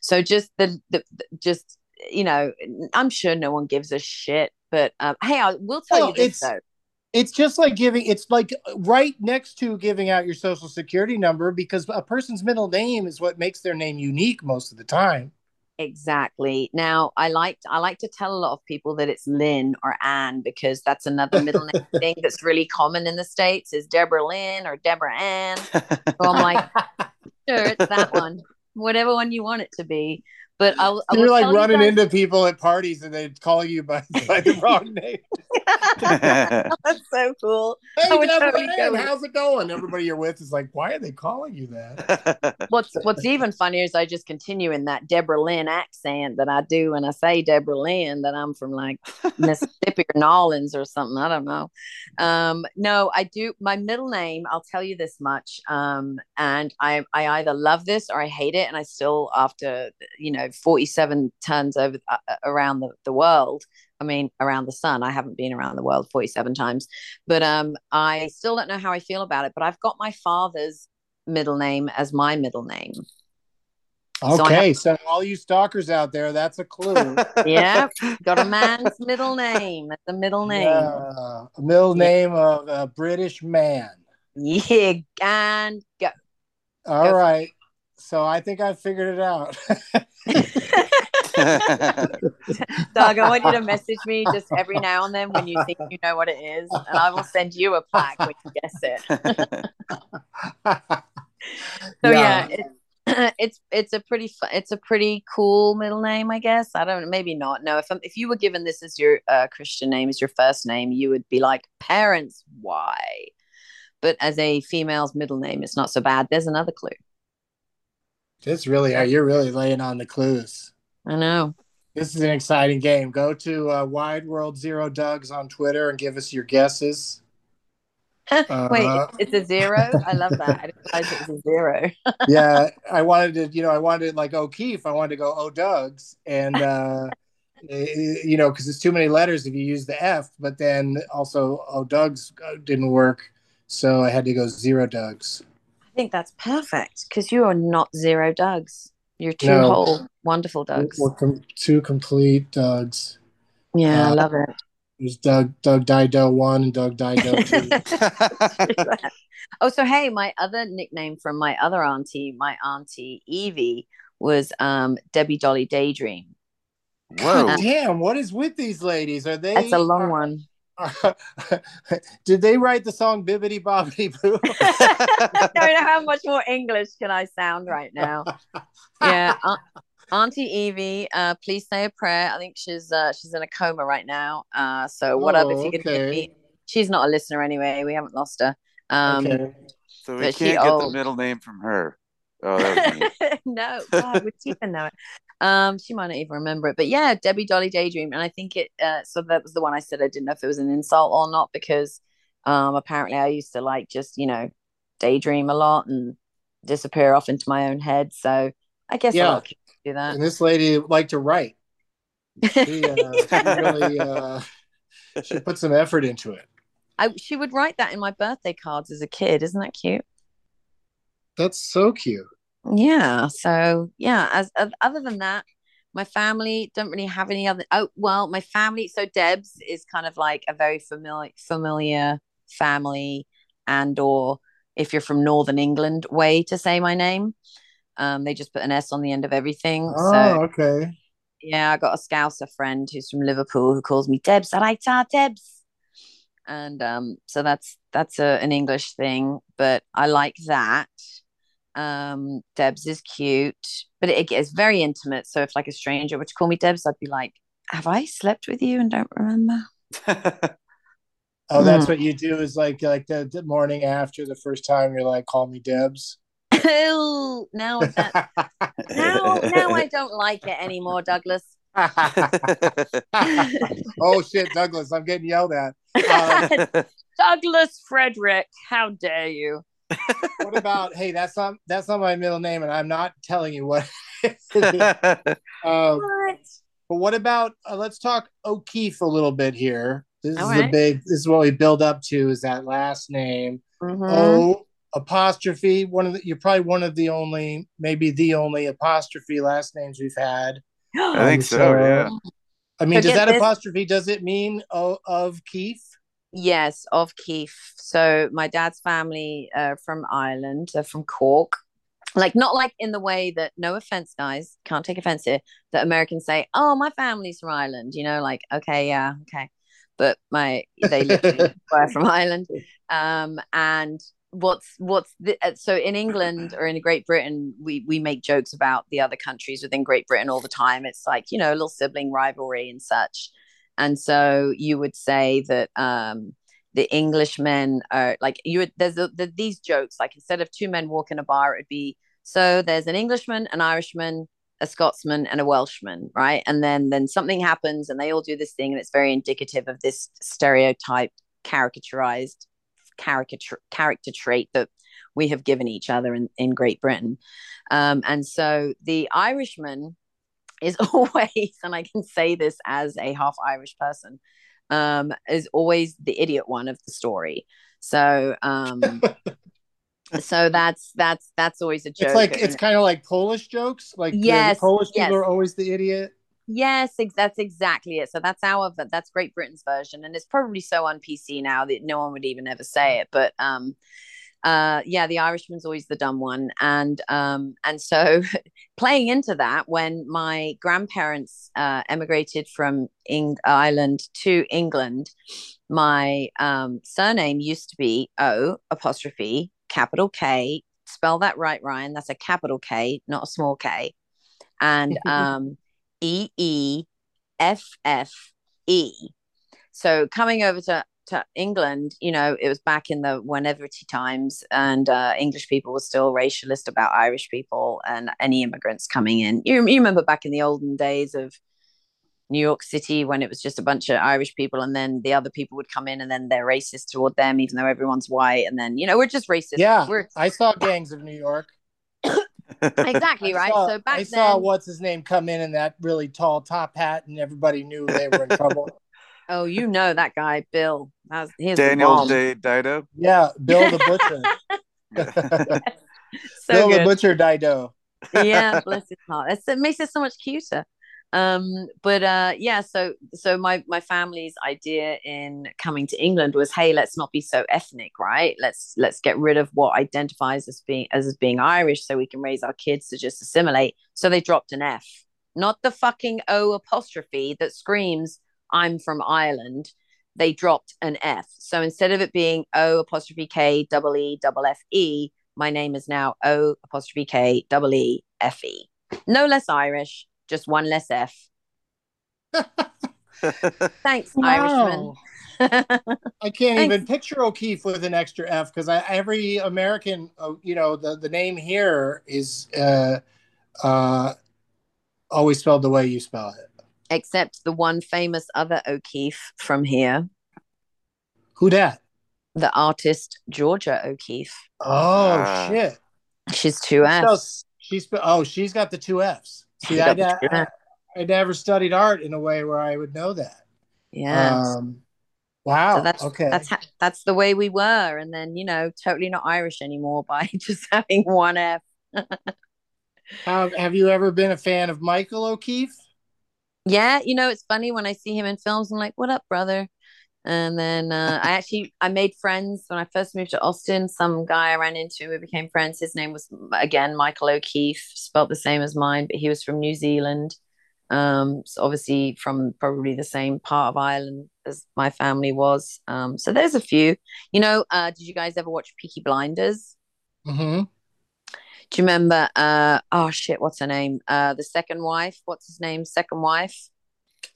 so just the, the, the just you know, I'm sure no one gives a shit. But um, hey, I will tell Well, you this though. It's just like giving. It's like uh, right next to giving out your social security number because a person's middle name is what makes their name unique most of the time. Exactly. Now, I like I like to tell a lot of people that it's Lynn or Anne because that's another middle name thing that's really common in the states is Deborah Lynn or Deborah Ann. So I'm like, sure, it's that one, whatever one you want it to be. But I'll, I You're like tell you running guys- into people at parties and they call you by, by the wrong name. that's so cool. Hey, I would Deborah totally Ann, go how's it going? Everybody you're with is like, why are they calling you that? What's What's even funnier is I just continue in that Deborah Lynn accent that I do when I say Deborah Lynn that I'm from like Mississippi or Nolans or something. I don't know. Um, no, I do. My middle name, I'll tell you this much. Um, and I I either love this or I hate it, and I still after you know 47 turns over uh, uh, around the, the world. I mean, around the sun. I haven't been around the world 47 times, but um, I still don't know how I feel about it. But I've got my father's middle name as my middle name. So I Okay, so all you stalkers out there, that's a clue. Yeah, got a man's middle name. That's a middle name. Yeah, a middle name of a British man. Yeah, and go. All Go for right. So I think I figured it out. Doug, I want you to message me just every now and then when you think you know what it is, and I will send you a plaque when you guess it. So yeah, it's it's it's a pretty it's a pretty cool middle name, I guess. I don't maybe not. No, if I'm, if you were given this as your uh, Christian name as your first name, you would be like parents. Why? But as a female's middle name, it's not so bad. There's another clue. This really, you're really laying on the clues. I know. This is an exciting game. Go to uh, Wide World Zero Dougs on Twitter and give us your guesses. Wait, Uh, it's a zero. I love that. I didn't realize it was a zero. yeah, I wanted to, you know, I wanted like O'Keefe. I wanted to go O Dougs, and uh, you know, because it's too many letters if you use the F. But then also O Dougs uh, didn't work, so I had to go Zero Dougs. I think that's perfect because you are not zero Dougs. You're two No. whole wonderful Dougs. We're com- two complete Dougs. Yeah, I Uh, love it. There's Doug Doug Dido one and Doug Dido two. oh, so hey, my other nickname from my other auntie, my auntie Evie, was um Debbie Dolly Daydream. God damn, what is with these ladies? Are they? That's a long one. Did they write the song Bibbity Bobbity Boo? I don't know how much more English can I sound right now. Yeah, Aunt- Auntie Evie, uh, please say a prayer. I think she's uh, she's in a coma right now. Uh, so whatever, if Oh, you could give okay. me, she's not a listener anyway. We haven't lost her. Um, Okay. So we can't get the middle name from her. Oh, that was no, God, would she even know it? Um, she might not even remember it. But yeah, Debbie Dolly Daydream, and I think it. Uh, so that was the one I said I didn't know if it was an insult or not because, um, apparently I used to like just you know, daydream a lot and disappear off into my own head. So I guess Yeah. kids do that. And this lady liked to write. She, uh, she really uh, she put some effort into it. I, she would write that in my birthday cards as a kid. Isn't that cute? That's so cute. Yeah. So yeah. As, as other than that, my family don't really have any other. Oh well, my family. So Debs is kind of like a very familiar familiar family, and or if you're from Northern England, way to say my name. Um, they just put an S on the end of everything. Oh, so okay. yeah, I got a Scouser friend who's from Liverpool who calls me Debs. All right, ah, Debs. And um, so that's that's a, an English thing, but I like that. Um, Debs is cute, but it gets very intimate. So if like a stranger were to call me Debs, I'd be like, "Have I slept with you and don't remember?" Oh, that's Mm. what you do is like like the, the morning after the first time you're like, call me Debs. Ew, now that now now I don't like it anymore, Douglas. oh shit, Douglas, I'm getting yelled at. Um, Douglas Frederick, how dare you? What about hey, that's not that's not my middle name, and I'm not telling you what. um, What? but what about uh, let's talk O'Keefe a little bit here. This All is the right. big. This is what we build up to. Is that last name? Mhm. O apostrophe. One of the. You're probably one of the only, maybe the only apostrophe last names we've had. I think Um, so. Yeah. I mean, So does that this- apostrophe? Does it mean o, of Keith? Yes, of Keith. So my dad's family uh, from Ireland, they're from Cork. Like not like in the way that no offense, guys, can't take offense here, that Americans say, "Oh, my family's from Ireland," you know, like okay, yeah, okay, but my they literally were from Ireland. Um, and what's what's the, uh, so in England or in Great Britain, we we make jokes about the other countries within Great Britain all the time. It's like you know, a little sibling rivalry and such. And so you would say that um, the Englishmen are like you would. There's a, the, these jokes like instead of two men walk in a bar, it would be so there's an Englishman, an Irishman, a Scotsman, and a Welshman, right? And then then something happens, and they all do this thing, and it's very indicative of this stereotype, caricaturized caricature character trait that we have given each other in, in Great Britain. Um, and so the Irishman is always, and I can say this as a half Irish person, um, is always the idiot one of the story. So, um, so that's that's that's always a joke. It's like it's kind of like Polish jokes. Like the Yes, Polish yes. people are always the idiot. Yes, ex- that's exactly it. So that's our that's Great Britain's version, and it's probably so on PC now that no one would even ever say it. But um, uh, yeah, the Irishman's always the dumb one, and um, and so playing into that, when my grandparents uh, emigrated from Eng- Ireland to England, my um surname used to be O apostrophe capital K. Spell that right, Ryan. That's a capital K, not a small K, and um. E E F F E. So coming over to, to England, you know, it was back in the whenever times, and uh, English people were still racialist about Irish people and any immigrants coming in. You, you remember back in the olden days of New York City when it was just a bunch of Irish people, and then the other people would come in, and then they're racist toward them, even though everyone's white, and then you know we're just racist. Yeah, we're I saw Gangs of New York. exactly right. saw- so back I then, saw what's his name come in in that really tall top hat, and everybody knew they were in trouble. Oh, you know that guy, Bill. That's he's Daniel bomb. Day Dido. Yeah, Bill the Butcher. so Bill good. the Butcher Dido. yeah, bless his heart. That's, it makes it so much cuter. Um, but uh, yeah, so so my my family's idea in coming to England was, hey, let's not be so ethnic, right? Let's let's get rid of what identifies as being as, as being Irish, so we can raise our kids to just assimilate. So they dropped an F, not the fucking O apostrophe that screams I'm from Ireland. They dropped an F. So instead of it being O apostrophe K double E double F E, my name is now O apostrophe K double E F E. No less Irish, just one less F. Thanks, Irishman. I can't Thanks. even picture O'Keefe with an extra F because every American, uh, you know, the, the name here is uh, uh, always spelled the way you spell it. Except the one famous other O'Keefe from here, Who dat? the artist Georgia O'Keeffe. Oh Ah. shit! She's two So F's. she's oh she's got the two Fs. See, I, got the two I, Fs. I never studied art in a way where I would know that. Yeah. Um, wow. so that's okay. that's ha- that's the way we were, and then you know, totally not Irish anymore by just having one F. Have, have you ever been a fan of Michael O'Keefe? Yeah, you know, it's funny when I see him in films. I'm like, "What up, brother?" And then uh, I actually I made friends when I first moved to Austin. Some guy I ran into, we became friends. His name was again Michael O'Keefe, spelt the same as mine, but he was from New Zealand. Um, so obviously from probably the same part of Ireland as my family was. Um, so there's a few. You know, uh, did you guys ever watch Peaky Blinders? Mm-hmm. Do you remember? Uh, oh shit, what's her name? Uh, the second wife. What's his name? Second wife.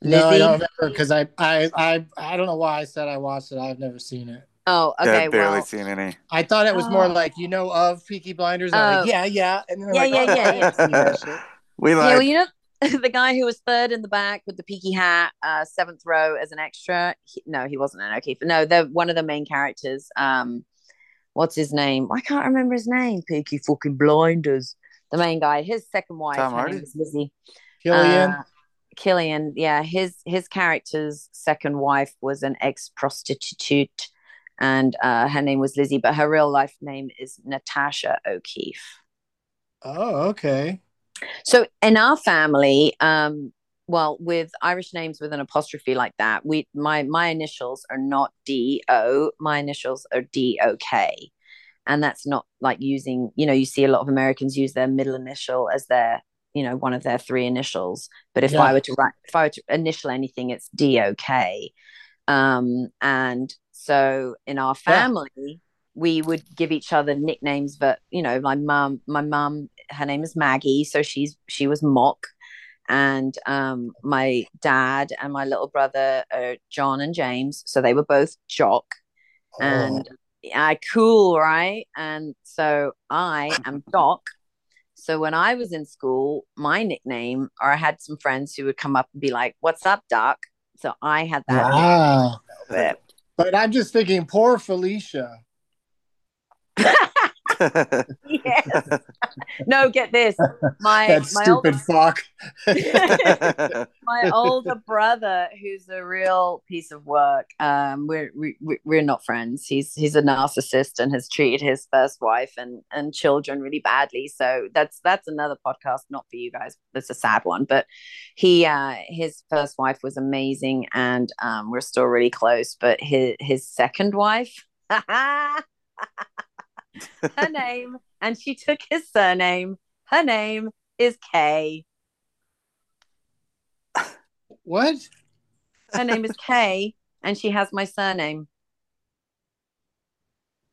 No, I don't remember because I, I I I don't know why I said I watched it. I've never seen it. Oh, Yeah, okay. I've barely well, seen any. I thought it was more Oh. like you know of Peaky Blinders. Oh. like, yeah, yeah, and then Yeah, like, yeah, oh, yeah, I yeah. see that shit. We yeah, well, you know, the guy who was third in the back with the peaky hat, uh, seventh row as an extra. He, no, he wasn't an O'Keefe. No, they're one of the main characters. Um, what's his name? I can't remember his name. Peaky fucking blinders. The main guy. His second wife. Tom her name Hardy? was Lizzie. Cillian. Uh, Cillian, yeah, his his character's second wife was an ex prostitute, and uh, her name was Lizzie, but her real life name is Natasha O'Keeffe. Oh, okay. So in our family, um, well, with Irish names with an apostrophe like that, we my my initials are not D O. My initials are D O K, and that's not like using. You know, you see a lot of Americans use their middle initial as their you know one of their three initials. But if Yeah. I were to write, if I were to initial anything, it's D O K. Um, and so in our Yeah. family, we would give each other nicknames. But you know, my mum, my mum, her name is Maggie, so she's she was Mock and um, my dad and my little brother are John and James, so they were both Jock, Oh. and I cool, right? And so I am Doc. So when I was in school, my nickname, or I had some friends who would come up and be like, "What's up, Doc?" So I had that. Wow. But I'm just thinking, poor Felicia. Yes. No, get this. My that my stupid fuck. my older brother who's a real piece of work um we're we, we- we're not friends he's he's a narcissist and has treated his first wife and and children really badly so that's that's another podcast not for you guys that's a sad one but he uh his first wife was amazing and um we're still really close but his his second wife her name and she took his surname her name is kay What? Her name is Kay, and she has my surname.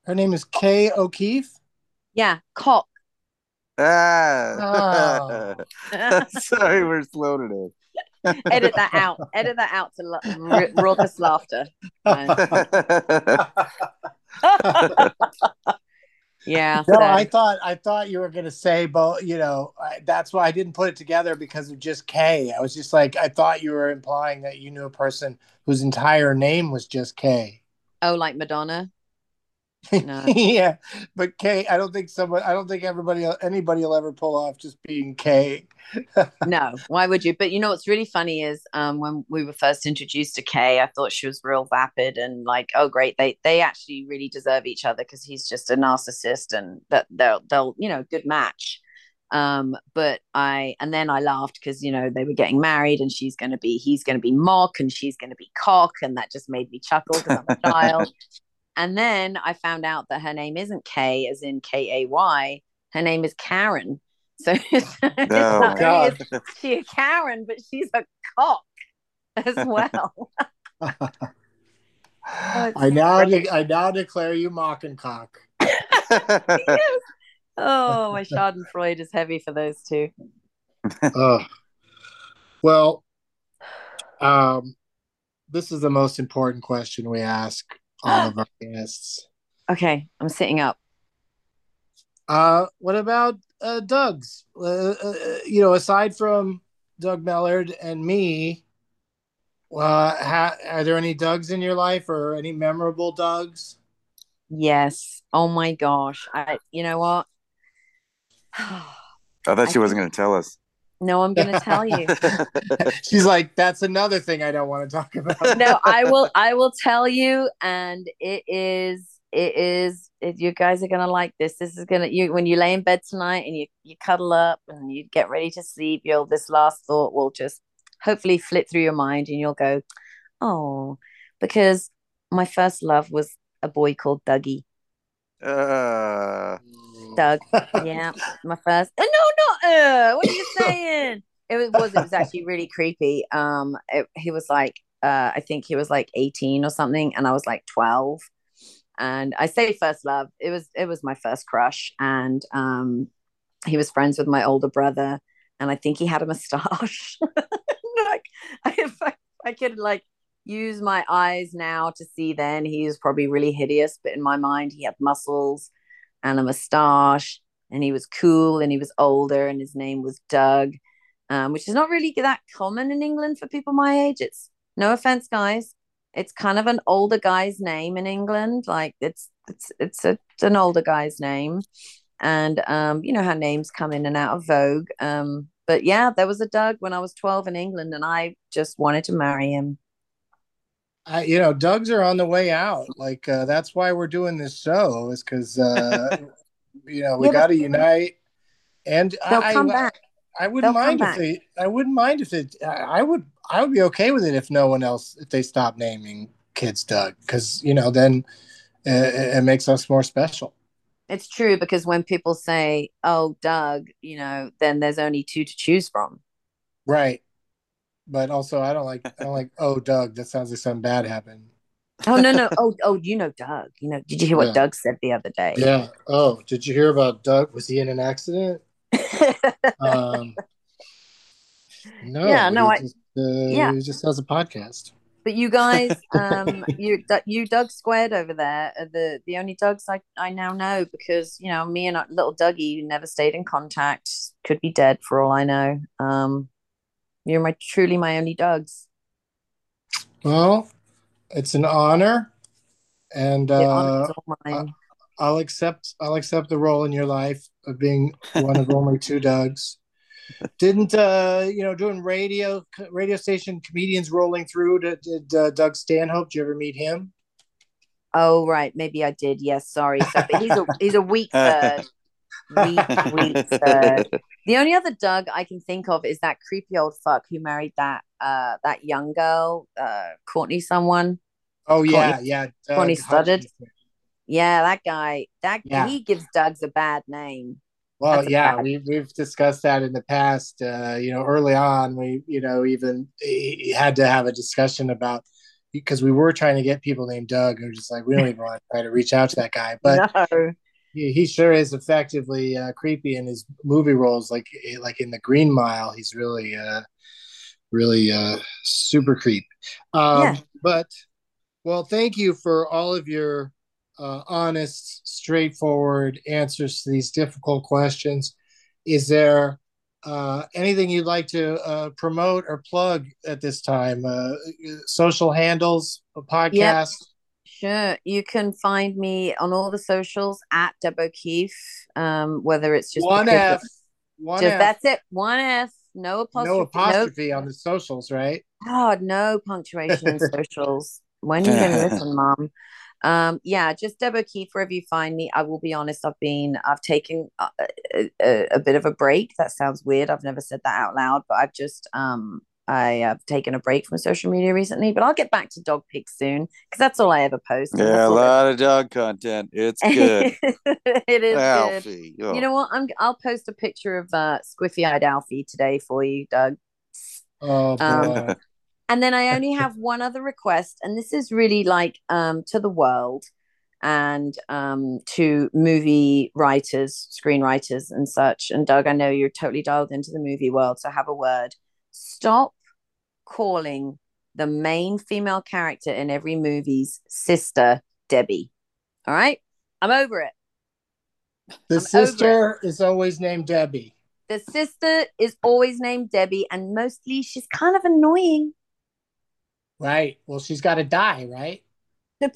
Her name is Kay O'Keefe. Yeah, cock. ah. Sorry, we're slow today. Edit that out. Edit that out to lo- r- raucous laughter. yeah. No, I thought I thought you were gonna say, but you know, I, that's why I didn't put it together because of just K. I was just like, I thought you were implying that you knew a person whose entire name was just K. oh, like Madonna. No. yeah, but K. I don't think someone. I don't think everybody, anybody will ever pull off just being K. no, why would you? But you know what's really funny is um, when we were first introduced to Kay, I thought she was real vapid and like, oh great, they they actually really deserve each other because he's just a narcissist and that they'll they'll you know good match. Um, but I and then I laughed because you know they were getting married and she's going to be he's going to be mock and she's going to be cock and that just made me chuckle because I'm a child. And then I found out that her name isn't Kay, as in K A Y. Her name is Karen. So it's Oh, not God. she a Karen, but she's a cock as well. I now, de- I now declare you mocking cock. Yes. Oh, my Schadenfreude is heavy for those two. Ugh. well, um, this is the most important question we ask all of our guests. Okay, I'm sitting up. Uh, what about uh, Doug's? Uh, uh, you know, aside from Doug Mellard and me, uh, ha- are there any Dougs in your life or any memorable Dougs? Yes. Oh my gosh. I. You know what? I thought she wasn't going to tell us. No, I'm going to tell you. She's like, that's another thing I don't want to talk about. no, I will. I will tell you, and it is. It is. It, you guys are gonna like this. This is gonna. You when you lay in bed tonight and you you cuddle up and you get ready to sleep. You'll this last thought will just hopefully flit through your mind, and you'll go, oh, because my first love was a boy called Dougie. Uh, Doug. Yeah, my first. Uh, no, not uh. What are you saying? it was. It was actually really creepy. Um, it, he was like, uh, I think he was like eighteen or something, and I was like twelve. And I say first love. It was it was my first crush, and um, he was friends with my older brother, and I think he had a mustache. like, I, if I, I could like use my eyes now to see then he was probably really hideous but in my mind he had muscles and a mustache and he was cool and he was older and his name was doug um, which is not really that common in england for people my age. It's no offense guys. It's kind of an older guy's name in england. Like it's it's it's, a, it's an older guy's name. And um, you know how names come in and out of vogue. Um, but yeah, there was a Doug when I was 12 in England, and I just wanted to marry him. I, you know, Doug's are on the way out. Like uh, that's why we're doing this show is because uh, you know we Yeah, got to unite. And They'll I, come I, back. I wouldn't They'll mind if back. they. I wouldn't mind if it. I would. I would be okay with it if no one else. If they stop naming kids Doug, because you know then it, it makes us more special. It's true because when people say, "Oh, Doug," you know, then there's only two to choose from. Right. But also, I don't like. I don't like. Oh, Doug. That sounds like something bad happened. Oh no, no. Oh, oh, you know Doug. You know, did you hear what Yeah. Doug said the other day? Yeah. Oh, did you hear about Doug? Was he in an accident? Um, no. Yeah, no, he I- Just, uh, yeah. He just has a podcast. But you guys, um, you you Doug squared over there. are The the only Dougs I, I now know because you know me and little Dougie who never stayed in contact could be dead for all I know. Um, you're my truly my only Dougs. Well, it's an honor, and uh. I'll accept. I'll accept the role in your life of being one of only two Dougs. Didn't uh, you know doing radio radio station comedians rolling through? Did, did uh, Doug Stanhope? Did you ever meet him? Oh right, maybe I did. Yes, sorry. So, he's a he's a weak third. Weak, weak third. The only other Doug I can think of is that creepy old fuck who married that uh that young girl, uh Courtney someone. Oh yeah, Courtney- yeah. Doug Courtney Stodden. Yeah, that guy. That Yeah. he gives Doug's a bad name. Well, That's yeah, fact. we we've discussed that in the past. Uh, you know, early on, we you know even eh, had to have a discussion about because we were trying to get people named Doug, we're just like we don't even want to try to reach out to that guy, but no. He, he sure is effectively uh, creepy in his movie roles, like eh, like in the Green Mile. He's really uh, really uh, super creep. Um, Yeah. But well, thank you for all of your uh, honest, straightforward answers to these difficult questions. Is there uh, anything you'd like to uh, promote or plug at this time? Uh, social handles, a podcast. Sure. You can find me on all the socials at Deb O'Keefe. Um, whether it's just one because- F. One just F. that's it. One F. No apostrophe. no apostrophe on the socials, right? God, no punctuation in socials. When are you going to listen, Mom? Um, yeah, just Deb O'Keefe wherever you find me. I will be honest. I've been, I've taken a, a, a, a bit of a break. That sounds weird. I've never said that out loud, but I've just, um, I have taken a break from social media recently. But I'll get back to dog pics soon because that's all I ever post. Yeah, a that's all lot of dog content. It's good. it is good. Alfie. oh. You know what? I'm. I'll post a picture of uh, squiffy-eyed Alfie today for you, Doug. Oh. Um, And then I only have one other request, and this is really like um, to the world and um, to movie writers, screenwriters, and such. And Doug, I know you're totally dialed into the movie world, so have a word. Stop calling the main female character in every movie's sister Debbie. All right, I'm over it. the I'm sister is always named Debbie. The sister is always named Debbie, and mostly she's kind of annoying. Right. Well, she's got to die, right?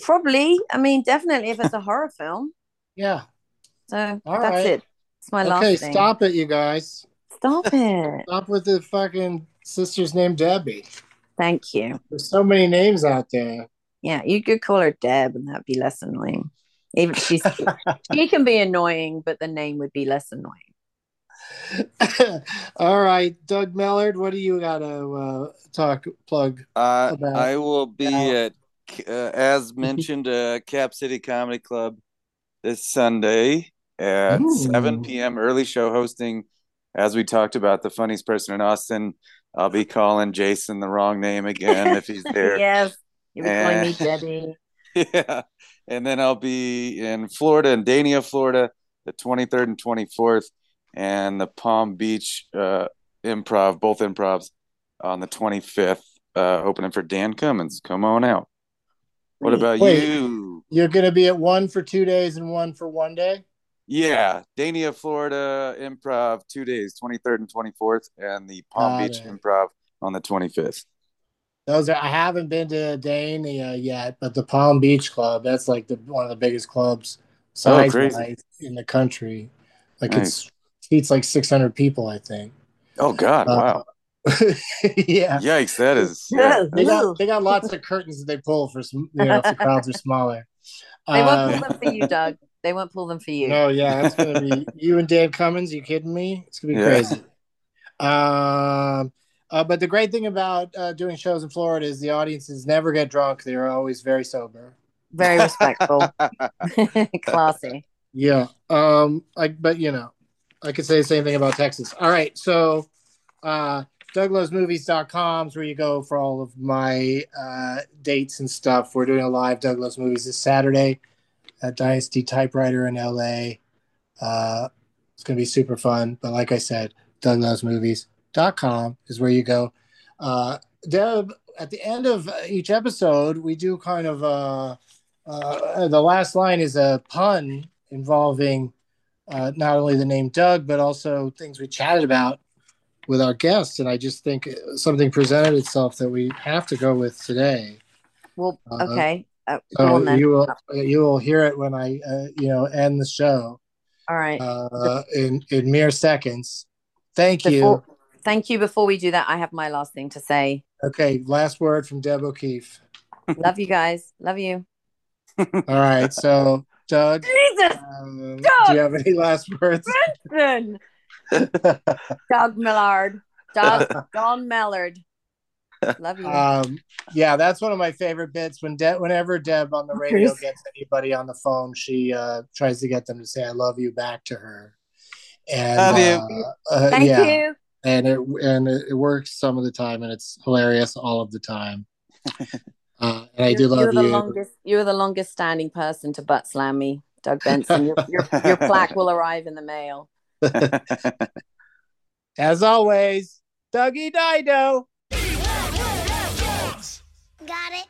Probably, I mean, definitely if it's a horror film. Yeah. So All that's right. it. It's my last Okay, stop it, you guys. Stop it. Stop with the fucking sister's named Debbie. Thank you. There's so many names out there. Yeah, you could call her Deb, and that'd be less annoying. Even she's she can be annoying, but the name would be less annoying. All right, Doug Mellard, what do you got to uh, talk plug? Uh, about I will be now. at, uh, as mentioned, uh, Cap City Comedy Club this Sunday at Ooh. 7 p.m. early show hosting. As we talked about, the funniest person in Austin. I'll be calling Jason the wrong name again if he's there. yes, you'll be calling me. Debbie. yeah. And then I'll be in Florida, in Dania, Florida, the 23rd and 24th, and the Palm Beach uh, improv, both improvs, on the 25th, uh, opening for Dan Cummins. Come on out. What about Wait. you? You're going to be at one for two days and one for one day? Yeah, Dania, Florida improv, two days, 23rd and 24th, and the Palm Got Beach it. improv on the 25th. Those are, I haven't been to Dania yet, but the Palm Beach Club, that's like the one of the biggest clubs size crazy. wise in the country. Like Nice. it's seats like 600 people, I think. Oh God! Uh, Wow. yeah. Yikes! That is. Yeah. They got they got lots of curtains that they pull for some you know if the crowds are smaller. They Uh, won't pull them for you, Doug. They won't pull them for you. No, yeah, it's gonna be you and Dave Cummins. You kidding me? It's gonna be Yeah. crazy. Um, uh, but the great thing about uh, doing shows in Florida is the audiences never get drunk. They're always very sober. Very respectful, classy. Yeah. Um. Like, but you know, I could say the same thing about Texas. All right. So, uh, DougLovesMovies.com is where you go for all of my uh, dates and stuff. We're doing a live Doug Loves Movies this Saturday at Dynasty Typewriter in LA. Uh, it's going to be super fun. But like I said, DougLovesMovies.com is where you go. Uh, Deb, at the end of each episode, we do kind of uh, uh, the last line is a pun involving uh, not only the name Doug, but also things we chatted about with our guests. And I just think something presented itself that we have to go with today. Well, Uh, okay. Uh, go So on then. you will you will hear it when I uh, you know end the show All right. uh, in in mere seconds. Thank Before, you. thank you. Before we do that, I have my last thing to say. Okay, last word from Deb O'Keefe. Love you guys. Love you. All right, so Doug, Jesus, um, do you have any last words? Doug Mellard. Doug Don Mellard. Love you. Um, yeah, that's one of my favorite bits. When De- whenever Deb on the radio gets anybody on the phone, she uh, tries to get them to say "I love you" back to her. And Love you. uh, uh, Thank yeah, you. and it and it, it works some of the time, and it's hilarious all of the time. Uh, and I do You're- love you're the you. longest. You're the longest standing person to butt slam me, Doug Benson. Your your, your plaque will arrive in the mail. As always, Dougie Dido. Got it.